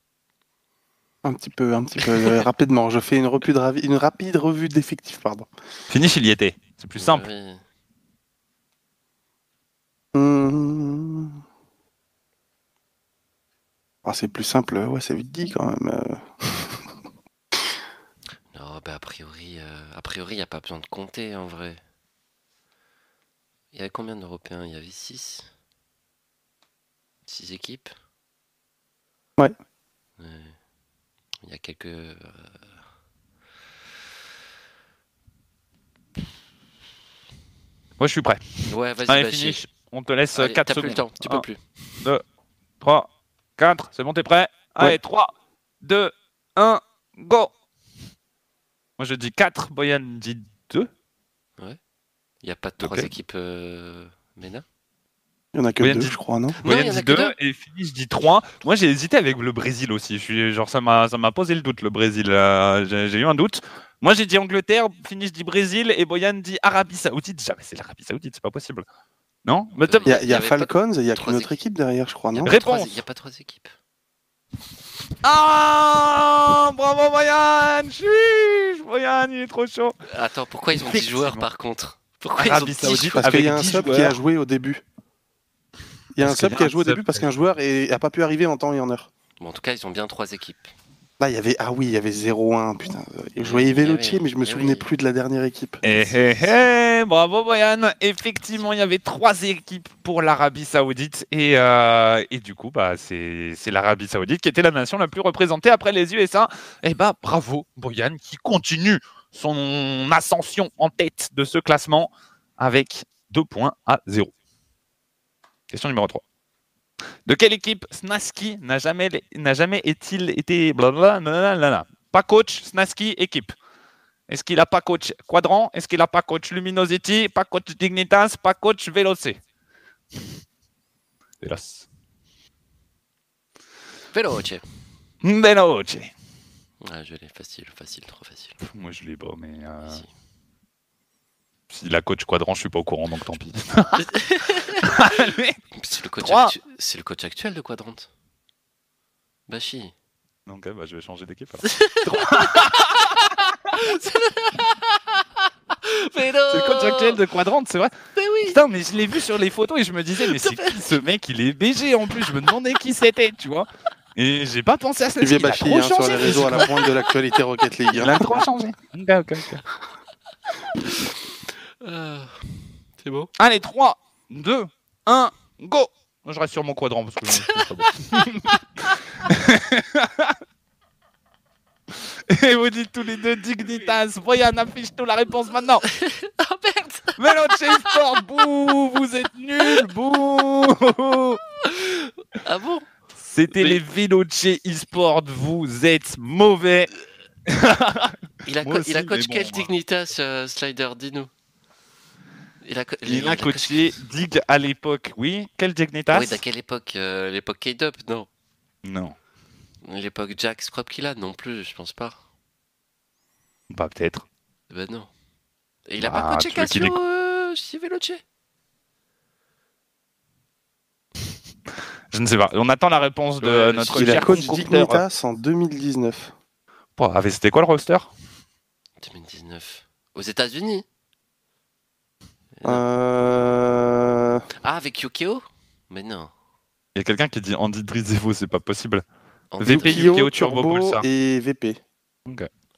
Un petit peu, un petit peu euh, [LAUGHS] rapidement. Je fais une, repu de ravi- une rapide revue d'effectifs, pardon. Finish, il y était. C'est plus simple. Oui. Hum. Ah, c'est plus simple, ouais, c'est vite dit quand même. Bah a priori, euh, a priori, il n'y a pas besoin de compter en vrai. Il y avait combien d'Européens? Il y avait 6 6 équipes? Ouais. Ouais. Il y a quelques. euh, Moi, je suis prêt. Ouais, vas-y, Allez, bah, finish. On te laisse Allez, 4 t'as plus secondes. le temps, tu peux plus. 3, 4. C'est bon, t'es prêt? Allez, 3, 2, 1, go Moi, je dis 4. Boyan dit 2. Il n'y a pas de trois Ok. équipes euh, MENA Il y en a que Boyan deux, dit- je crois, non Boyan dit que 2 deux. et Finish dit 3. Moi, j'ai hésité avec le Brésil aussi. Je suis, genre, ça m'a ça m'a posé le doute, le Brésil. Euh, j'ai eu un doute. Moi, j'ai dit Angleterre, Finish dit Brésil et Boyan dit Arabie Saoudite. Jamais c'est l'Arabie Saoudite, c'est pas possible. Non? Mais Il y a, y Falcons et il y a qu'une autre équipe derrière, je crois, Il n'y non il y a pas trois équipes. Ah Bravo Boyan Chuch Boyan, il est trop chaud. Attends, pourquoi ils ont 10 joueurs par contre Pourquoi Arabie ils ont 10 Saoudite, joueurs Parce qu'il y a un 10 sub qui a joué au début. Il y a un Parce sub qui a joué au début parce qu'un joueur n'a pas pu arriver en temps et en heure. Bon, en tout cas, ils ont bien trois équipes. Là, il y avait. Ah oui, il y avait 0-1, putain. Je voyais Eh Veloci, oui, mais je me eh souvenais oui. plus de la dernière équipe. Eh eh eh Bravo Boyan Effectivement, il y avait trois équipes pour l'Arabie Saoudite et, euh, et du coup, bah, c'est c'est l'Arabie Saoudite qui était la nation la plus représentée après les USA. Et bah, bravo Boyan qui continue son ascension en tête de ce classement avec 2 points à 0. Question numéro 3. De quelle équipe Snaski n'a jamais, n'a jamais est-il été blablabla, Pas coach, Snaski, équipe. Est-ce qu'il a pas coach Quadrant Est-ce qu'il a pas coach Luminosity Pas coach Dignitas Pas coach Veloce Veloce. Veloce. Veloce. Ah, je l'ai facile, facile, trop facile. Moi je l'ai pas, mais euh, Si. s'il a coach Quadrant, je suis pas au courant, donc tant pis. [LAUGHS] C'est le, coach Trois. actu- c'est le coach actuel de Quadrant. Bashi. Donc bah, je vais changer d'équipe. alors. [LAUGHS] Mais non C'est le coach actuel de Quadrant, c'est vrai Mais oui Putain, mais je l'ai vu sur les photos et je me disais, mais c'est [LAUGHS] qui ce mec? Il est BG en plus. Je me demandais qui c'était, tu vois. Et j'ai pas pensé à ça. Il a Bachy, trop hein, sur les réseaux à la pointe de l'actualité Rocket League. Il hein. a trop changé. Ok, ok, ok. Ah, C'est beau Allez, 3, 2, 1, go Moi, Je reste sur mon quadrant parce que je. [LAUGHS] Et vous dites tous les deux Dignitas. Voyons, affiche tout la réponse maintenant. [LAUGHS] Oh merde Veloce Sport, bouh, vous êtes nuls, bouh Ah bon? C'était Mais- les Veloce eSport, vous êtes mauvais. Il a, co- il a aussi, coach quel moi. Dignitas, euh, Slider? Dis-nous. Il a, co- Il a coach- coaché Dig à l'époque, oui. Quel Dignitas Oui, d'à quelle époque euh, L'époque K-Dub Non. Non, L'époque Jack Scrubkilla Non plus, je pense pas. pas peut-être. Ben non. Et il a Ah, pas coaché qu'il Cassio euh, chez Veloce? Je ne sais pas. On attend la réponse de Ouais, notre Il a coach. Dignitas en 2019. Bon, ah, mais C'était quoi le roster? 2019. Aux États-Unis Euh... Ah, avec Yukio? Mais non. Il y a quelqu'un qui dit Andy Drizevo, c'est pas possible. VP Yukio, Yukio Turbo Turbo Pulsar. et VP.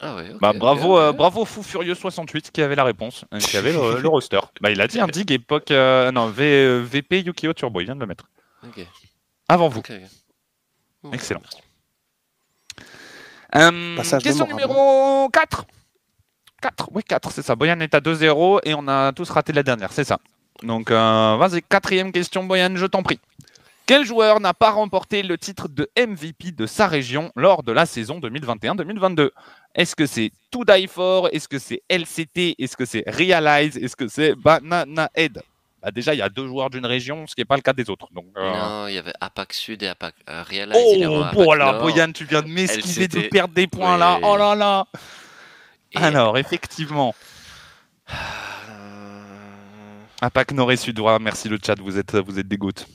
Ah ouais, Bah, bravo, euh, bravo Fou Furieux 68 qui avait la réponse, euh, qui avait le, [LAUGHS] le roster. Bah, il a dit un dig époque. euh, non, V- VP Yukio Turbo, il vient de le mettre. Avant vous. Excellent. Euh, question numéro 4. 4, oui, 4, c'est ça. Boyan est à 2-0 et on a tous raté la dernière, c'est ça. Donc, euh, vas-y, quatrième question, Boyan, je t'en prie. Quel joueur n'a pas remporté le titre de MVP de sa région lors de la saison 2021-2022 Est-ce que c'est To Die For Est-ce que c'est LCT Est-ce que c'est Realize? Est-ce que c'est Banana Head Bah, Déjà, il y a deux joueurs d'une région, ce qui n'est pas le cas des autres. Donc, euh, Non, il y avait APAC Sud et APAC euh, Realize. Oh, voilà. Boyan, tu viens de m'esquiver de perdre des points là. Oh là là. Et- Alors, effectivement, Euh, Apac Nord et Sud, ouais, merci le chat, vous êtes, vous êtes des gouttes.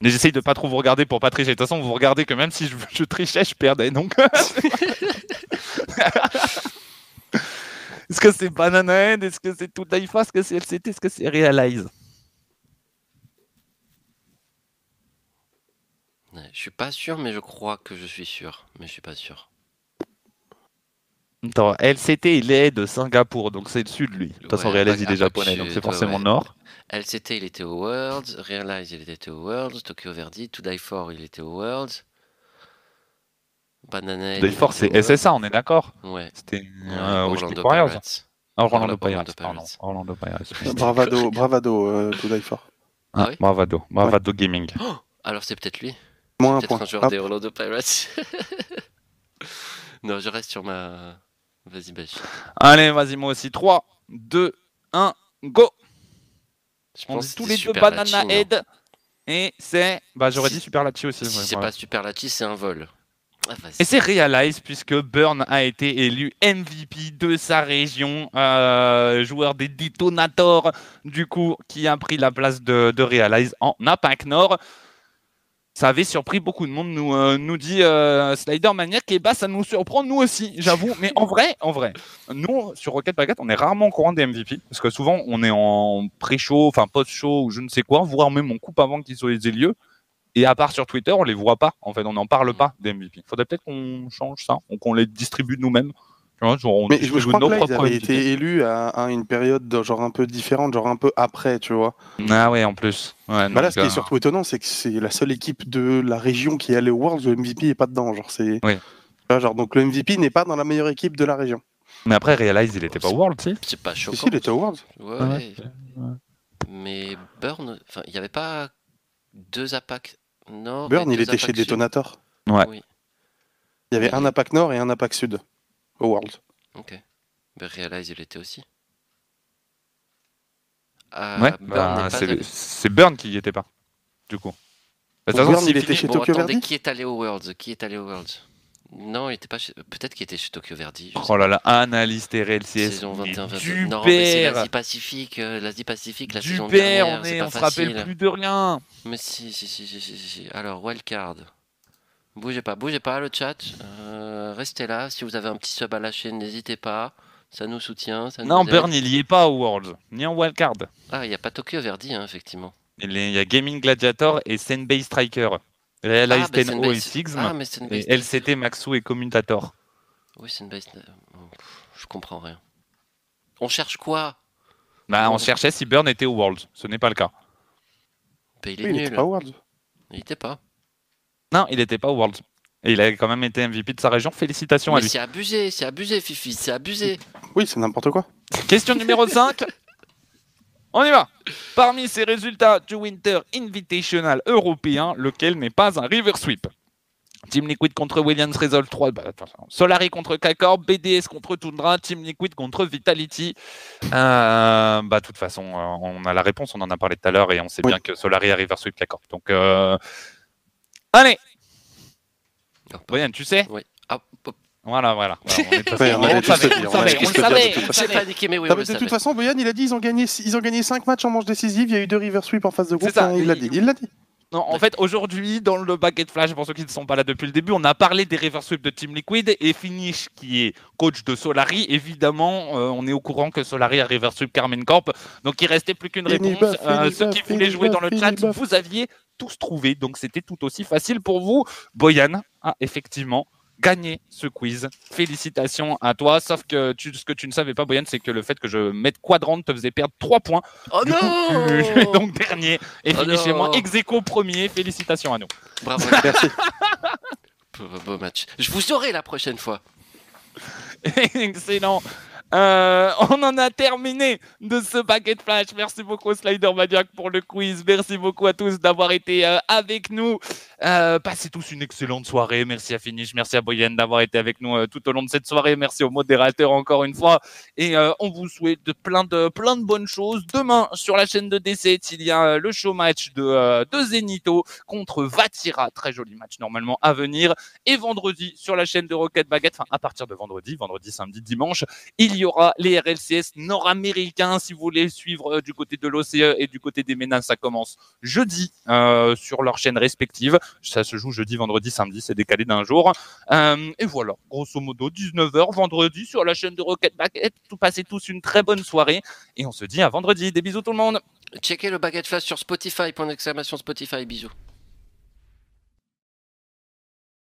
Mais j'essaye de pas trop vous regarder pour pas tricher. De toute façon, vous regardez que même si je, je trichais, je perdais. Donc, [LAUGHS] est-ce que c'est Banana Head Est-ce que c'est tout Daifa Est-ce que c'est LCT Est-ce que c'est Realize? Je suis pas sûr, mais je crois que je suis sûr. Mais je suis pas sûr. Attends, LCT, il est de Singapour, donc c'est le sud, lui. De toute façon, Ouais, Realize, il est japonais, donc c'est forcément ouais. nord. LCT, il était au Worlds. Realize, il était au Worlds. Tokyo Verdi. To Die For, il était au Worlds. Banana. Il Dayforce, c'est SSA, on est d'accord. Ouais. C'était euh, Orlando. Pirates. Orlando Pirates, pardon. Orlando Pirates. Bravado, bravado, euh, to die for. Ah Ah, oui Bravado, Bravado Gaming. [GASPS] Alors c'est peut-être lui. Moins un Peut-être point. un joueur des Orlando Pirates. [LAUGHS] non, je reste sur ma. Vas-y, Bash. Allez, vas-y, moi aussi. 3, 2, 1, go Je On pense tous les deux Banana Lachi, non Head. Et c'est. Bah, j'aurais Si- dit Super Lachi aussi. Si ouais, c'est ouais. pas Super Lachi, c'est un vol. Ah. Et c'est Realize, puisque Burn a été élu MVP de sa région, euh, joueur des Detonators, du coup, qui a pris la place de, de Realize en APAC Nord. Ça avait surpris beaucoup de monde, nous, euh, nous dit euh, Slider Maniac, et bah ça nous surprend nous aussi, j'avoue. Mais en vrai, en vrai, nous, sur Rocket Packet, on est rarement au courant des MVP, parce que souvent, on est en pré-show, enfin post-show, ou je ne sais quoi, voire même on coupe avant qu'ils soient les lieux. Et à part sur Twitter, on les voit pas. En fait, on n'en parle pas des MVP. Faudrait peut-être qu'on change ça, qu'on les distribue nous-mêmes. Tu vois, genre, on Mais je, je crois que là, ils avaient été élus à, à une période de- genre un peu différente, genre un peu après, tu vois. Ah ouais, en plus. Ouais, Bah là, ce qui est euh, surtout étonnant, c'est que c'est la seule équipe de la région qui est allée au Worlds, le MVP est pas dedans. Genre, c'est. Oui. Tu Genre, donc le MVP n'est pas dans la meilleure équipe de la région. Mais après, Realize, il était pas au World, si C'est pas choquant. si, il était au Worlds. Ouais, Ah ouais. Mais Burn, enfin, il n'y avait pas deux APAC Nord. et Burn, il était chez Detonator. Ouais. Oui, Il y avait un APAC Nord et un APAC Sud au Worlds. ok. Mais Realize, il était aussi. Ah, Ouais, bah, pas c'est Burn qui y était pas, du coup. Bah, de toute Burn, il était chez Bon, Tokyo attendez, Verdy qui est allé au Worlds? Qui est allé au Worlds? Non, il était pas chez... Peut-être qu'il était chez Tokyo Verdi. Oh là là, analyste et RLCS. Saison mais 21 22 Du Non, mais c'est l'Asie Pacifique, euh, l'Asie Pacifique, la Du saison père, dernière, on, c'est est, pas on se rappelle plus de rien. Mais si, si, si, si, si, si, si. Alors, wildcard. Bougez pas, bougez pas le chat. Euh, restez là. Si vous avez un petit sub à lâcher, n'hésitez pas. Ça nous soutient. Ça Non, nous. Burn, il y est pas au World, ni en Wildcard. Ah, il n'y a pas Tokyo Verdi, hein, effectivement. Il y a Gaming Gladiator et Senbei Striker. Ah, bah, 10O Senbase- et Sigma. Ah, mais et LCT, Maxou et Commutator. Oui, Senbase- euh, Je comprends rien. On cherche quoi? Bah, on cherchait si Burn était au World. Ce n'est pas le cas. Bah, Il est Oui, il était nul. pas au Worlds. Il était pas. Non, il n'était pas au World. Et il a quand même été MVP de sa région. Félicitations à Mais lui. c'est abusé, c'est abusé, Fifi, c'est abusé. Oui, c'est n'importe quoi. Question numéro [LAUGHS] 5. On y va. Parmi ces résultats du Winter Invitational européen, lequel n'est pas un river sweep? Team Liquid contre Williams Resolve 3, bah, Solari contre Kakor, BDS contre Tundra, Team Liquid contre Vitality. Euh, bah, de toute façon, euh, on a la réponse, on en a parlé tout à l'heure et on sait bien que Solari arrive à Sweep Kakor. Donc, euh... allez Boyan, tu sais Oui. Ah, voilà, voilà. voilà on, est [LAUGHS] ouais, on, on, on, savait, on, savait, on, savait, on savait. mais oui, le de savait. toute façon, Boyan, il a dit ils ont gagné, ils ont gagné 5 matchs en manche décisive. Il y a eu deux river sweep en phase de groupe. C'est ça. hein, il l'a dit. Il l'a dit. Non, en fait, aujourd'hui, dans le Bucket Flash, pour ceux qui ne sont pas là depuis le début, on a parlé des reverse sweep de Team Liquid et Finish, qui est coach de Solari. Évidemment, euh, on est au courant que Solari a reverse sweep Carmen Corp. Donc, il restait plus qu'une réponse. Euh, ceux qui voulaient jouer dans le chat, vous aviez tous trouvé. Donc, c'était tout aussi facile pour vous. Boyan a effectivement gagné ce quiz. Félicitations à toi. Sauf que tu- ce que tu ne savais pas, Boyan, c'est que le fait que je mette quadrant te faisait perdre 3 points. Oh Du coup, tu es non donc dernier. Et Oh fini chez moi ex aequo premier. Félicitations à nous. Bravo. [LAUGHS] Merci. Beau, beau match. Je vous aurai la prochaine fois. [LAUGHS] Excellent. Euh, on en a terminé de ce paquet de flash. Merci beaucoup Slider Maniac pour le quiz. Merci beaucoup à tous d'avoir été euh, avec nous. Euh, passez tous une excellente soirée. Merci à Finish, merci à Boyan d'avoir été avec nous euh, tout au long de cette soirée. Merci aux modérateurs encore une fois. Et euh, on vous souhaite de plein de plein de bonnes choses. Demain sur la chaîne de D7, il y a euh, le show match de, de Zenito contre Vatira. Très joli match normalement à venir. Et vendredi sur la chaîne de Rocket Baguette, enfin à partir de vendredi, vendredi, samedi, dimanche, il y aura les RLCS nord-américains. Si vous voulez suivre euh, du côté de l'OCE et du côté des Ménas, ça commence jeudi euh, sur leurs chaînes respectives. Ça se joue jeudi, vendredi, samedi, c'est décalé d'un jour. Euh, et voilà, grosso modo, 19h vendredi sur la chaîne de Rocket Baguette. Tout passez tous une très bonne soirée et on se dit à vendredi. Des bisous tout le monde. Checkez le baguette flash sur Spotify. Point d'exclamation Spotify. Bisous.